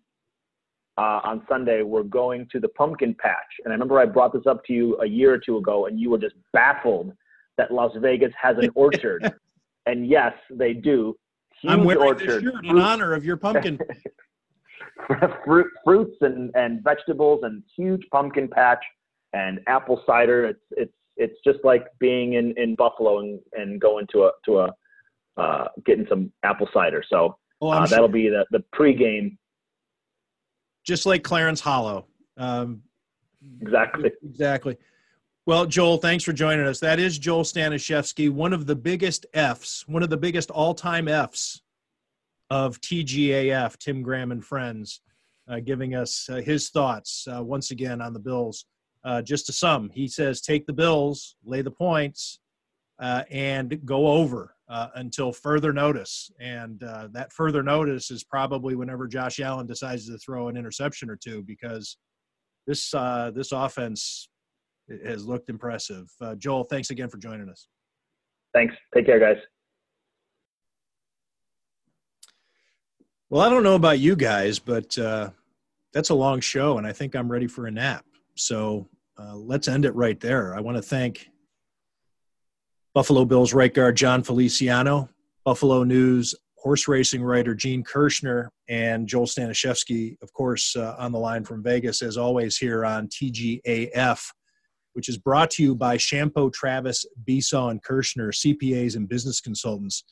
uh, on Sunday we're going to the pumpkin patch, and I remember I brought this up to you a year or two ago, and you were just baffled that Las Vegas has an orchard, [laughs] and yes, they do. Huge I'm wearing orchard. this shirt in honor of your pumpkin. [laughs] fruit, fruits and, and vegetables and huge pumpkin patch and apple cider. It's it's it's just like being in, in Buffalo and, and going to a to a uh, getting some apple cider. So oh, uh, that'll be the the pregame. Just like Clarence Hollow. Um, exactly. Exactly. Well, Joel, thanks for joining us. That is Joel Stanishevsky, one of the biggest Fs, one of the biggest all-time Fs of TGAF, Tim Graham and Friends, uh, giving us uh, his thoughts uh, once again on the Bills. Uh, just to sum, he says take the Bills, lay the points, uh, and go over uh, until further notice. And that further notice is probably whenever Josh Allen decides to throw an interception or two, because this this offense has looked impressive. Joel, thanks again for joining us. Thanks. Take care, guys. Well, I don't know about you guys, but uh, that's a long show, and I think I'm ready for a nap. So uh, let's end it right there. I want to thank Buffalo Bills right guard Jon Feliciano, Buffalo News horse racing writer Gene Kershner, and Joel Stanishevsky, of course, uh, on the line from Vegas, as always, here on TGAF, which is brought to you by Chiampou Travers, Besaw, and Kershner, CPAs and business consultants.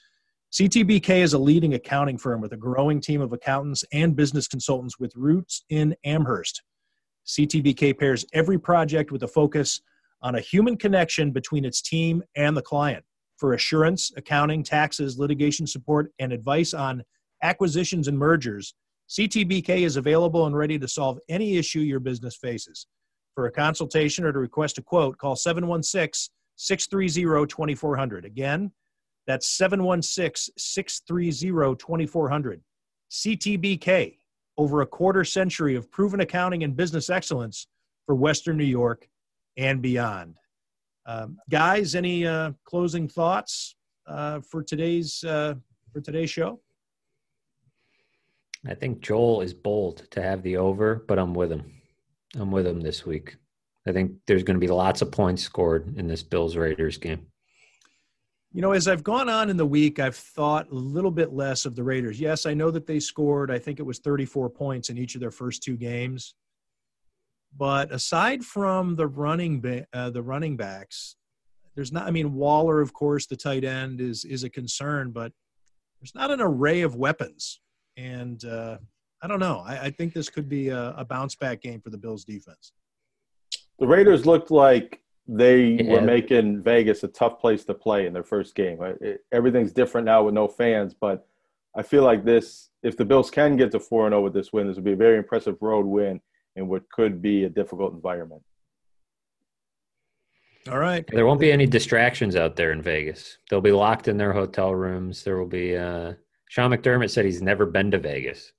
CTBK is a leading accounting firm with a growing team of accountants and business consultants with roots in Amherst. CTBK pairs every project with a focus on a human connection between its team and the client for assurance, accounting, taxes, litigation support, and advice on acquisitions and mergers. CTBK is available and ready to solve any issue your business faces. For a consultation or to request a quote, call 716 630 2400. Again, that's 716 630 2400. CTBK, over a quarter century of proven accounting and business excellence for Western New York and beyond. Um, guys, any uh, closing thoughts uh, for today's uh, for today's show? I think Joel is bold to have the over, but I'm with him. I'm with him this week. I think there's going to be lots of points scored in this Bills Raiders game. You know, as I've gone on in the week, I've thought a little bit less of the Raiders. Yes, I know that they scored, I think it was 34 points in each of their first two games. But aside from the running ba- uh, the running backs, there's not. I mean, Waller, of course, the tight end is is a concern, but there's not an array of weapons. And uh, I don't know. I, I, think this could be a, a, bounce back game for the Bills defense. The Raiders looked like they yeah. were making Vegas a tough place to play in their first game. It, everything's different now with no fans, but I feel like this, if the Bills can get to 4 0 with this win, this would be a very impressive road win in what could be a difficult environment. All right. There won't be any distractions out there in Vegas. They'll be locked in their hotel rooms. There will be. Uh, Sean McDermott said he's never been to Vegas.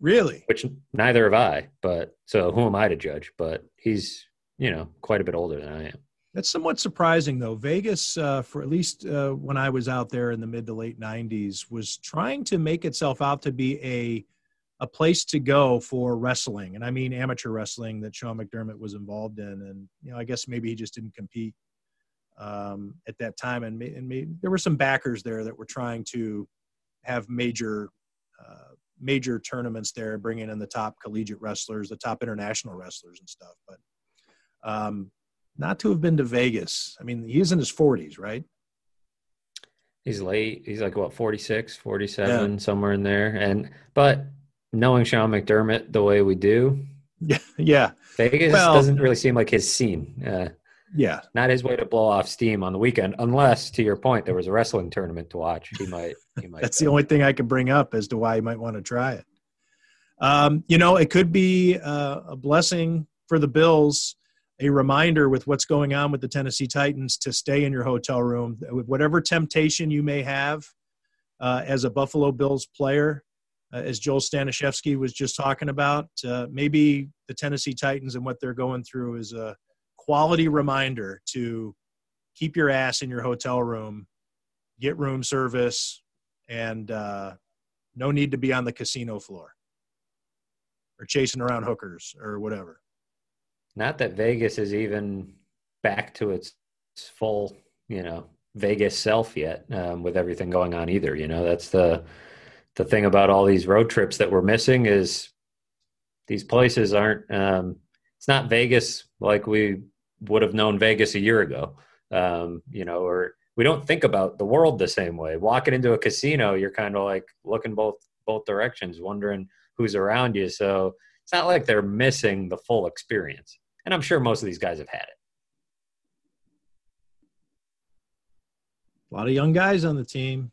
Really? Which neither have I. But so who am I to judge? But he's you know quite a bit older than I am. That's somewhat surprising, though. Vegas, uh, for at least uh, when I was out there in the mid to late '90s, was trying to make itself out to be a a place to go for wrestling, and I mean amateur wrestling that Sean McDermott was involved in. And you know, I guess maybe he just didn't compete um, at that time, and, and maybe, there were some backers there that were trying to have major uh, major tournaments there, bringing in the top collegiate wrestlers, the top international wrestlers, and stuff. But um, not to have been to Vegas. I mean, he's in his 40s, right? He's late. He's like what 46, 47, yeah. somewhere in there. And but knowing Sean McDermott the way we do, yeah, [laughs] yeah. Vegas well, doesn't really seem like his scene. Uh, yeah, not his way to blow off steam on the weekend, unless, to your point, there was a wrestling tournament to watch. He might. He might. [laughs] That's go. the only thing I could bring up as to why he might want to try it. Um, you know, it could be uh, a blessing for the Bills. A reminder with what's going on with the Tennessee Titans to stay in your hotel room with whatever temptation you may have uh, as a Buffalo Bills player uh, as Joel Stanishevsky was just talking about. Uh, maybe the Tennessee Titans and what they're going through is a quality reminder to keep your ass in your hotel room, get room service, and uh, no need to be on the casino floor or chasing around hookers or whatever. Not that Vegas is even back to its full, you know, Vegas self yet um, with everything going on either. You know, that's the the thing about all these road trips that we're missing is these places aren't um, it's not vegas like we would have known vegas a year ago um, you know or we don't think about the world the same way. Walking into a casino you're kind of like looking both both directions wondering who's around you. So it's not like they're missing the full experience and i'm sure most of these guys have had it a lot of young guys on the team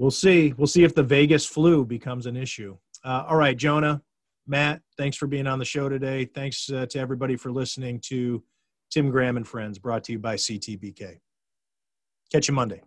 we'll see. We'll see if the Vegas flu becomes an issue. Uh, all right, Jonah, Matt, thanks for being on the show today. Thanks uh, to everybody for listening to Tim Graham and Friends, brought to you by CTBK. Catch you Monday.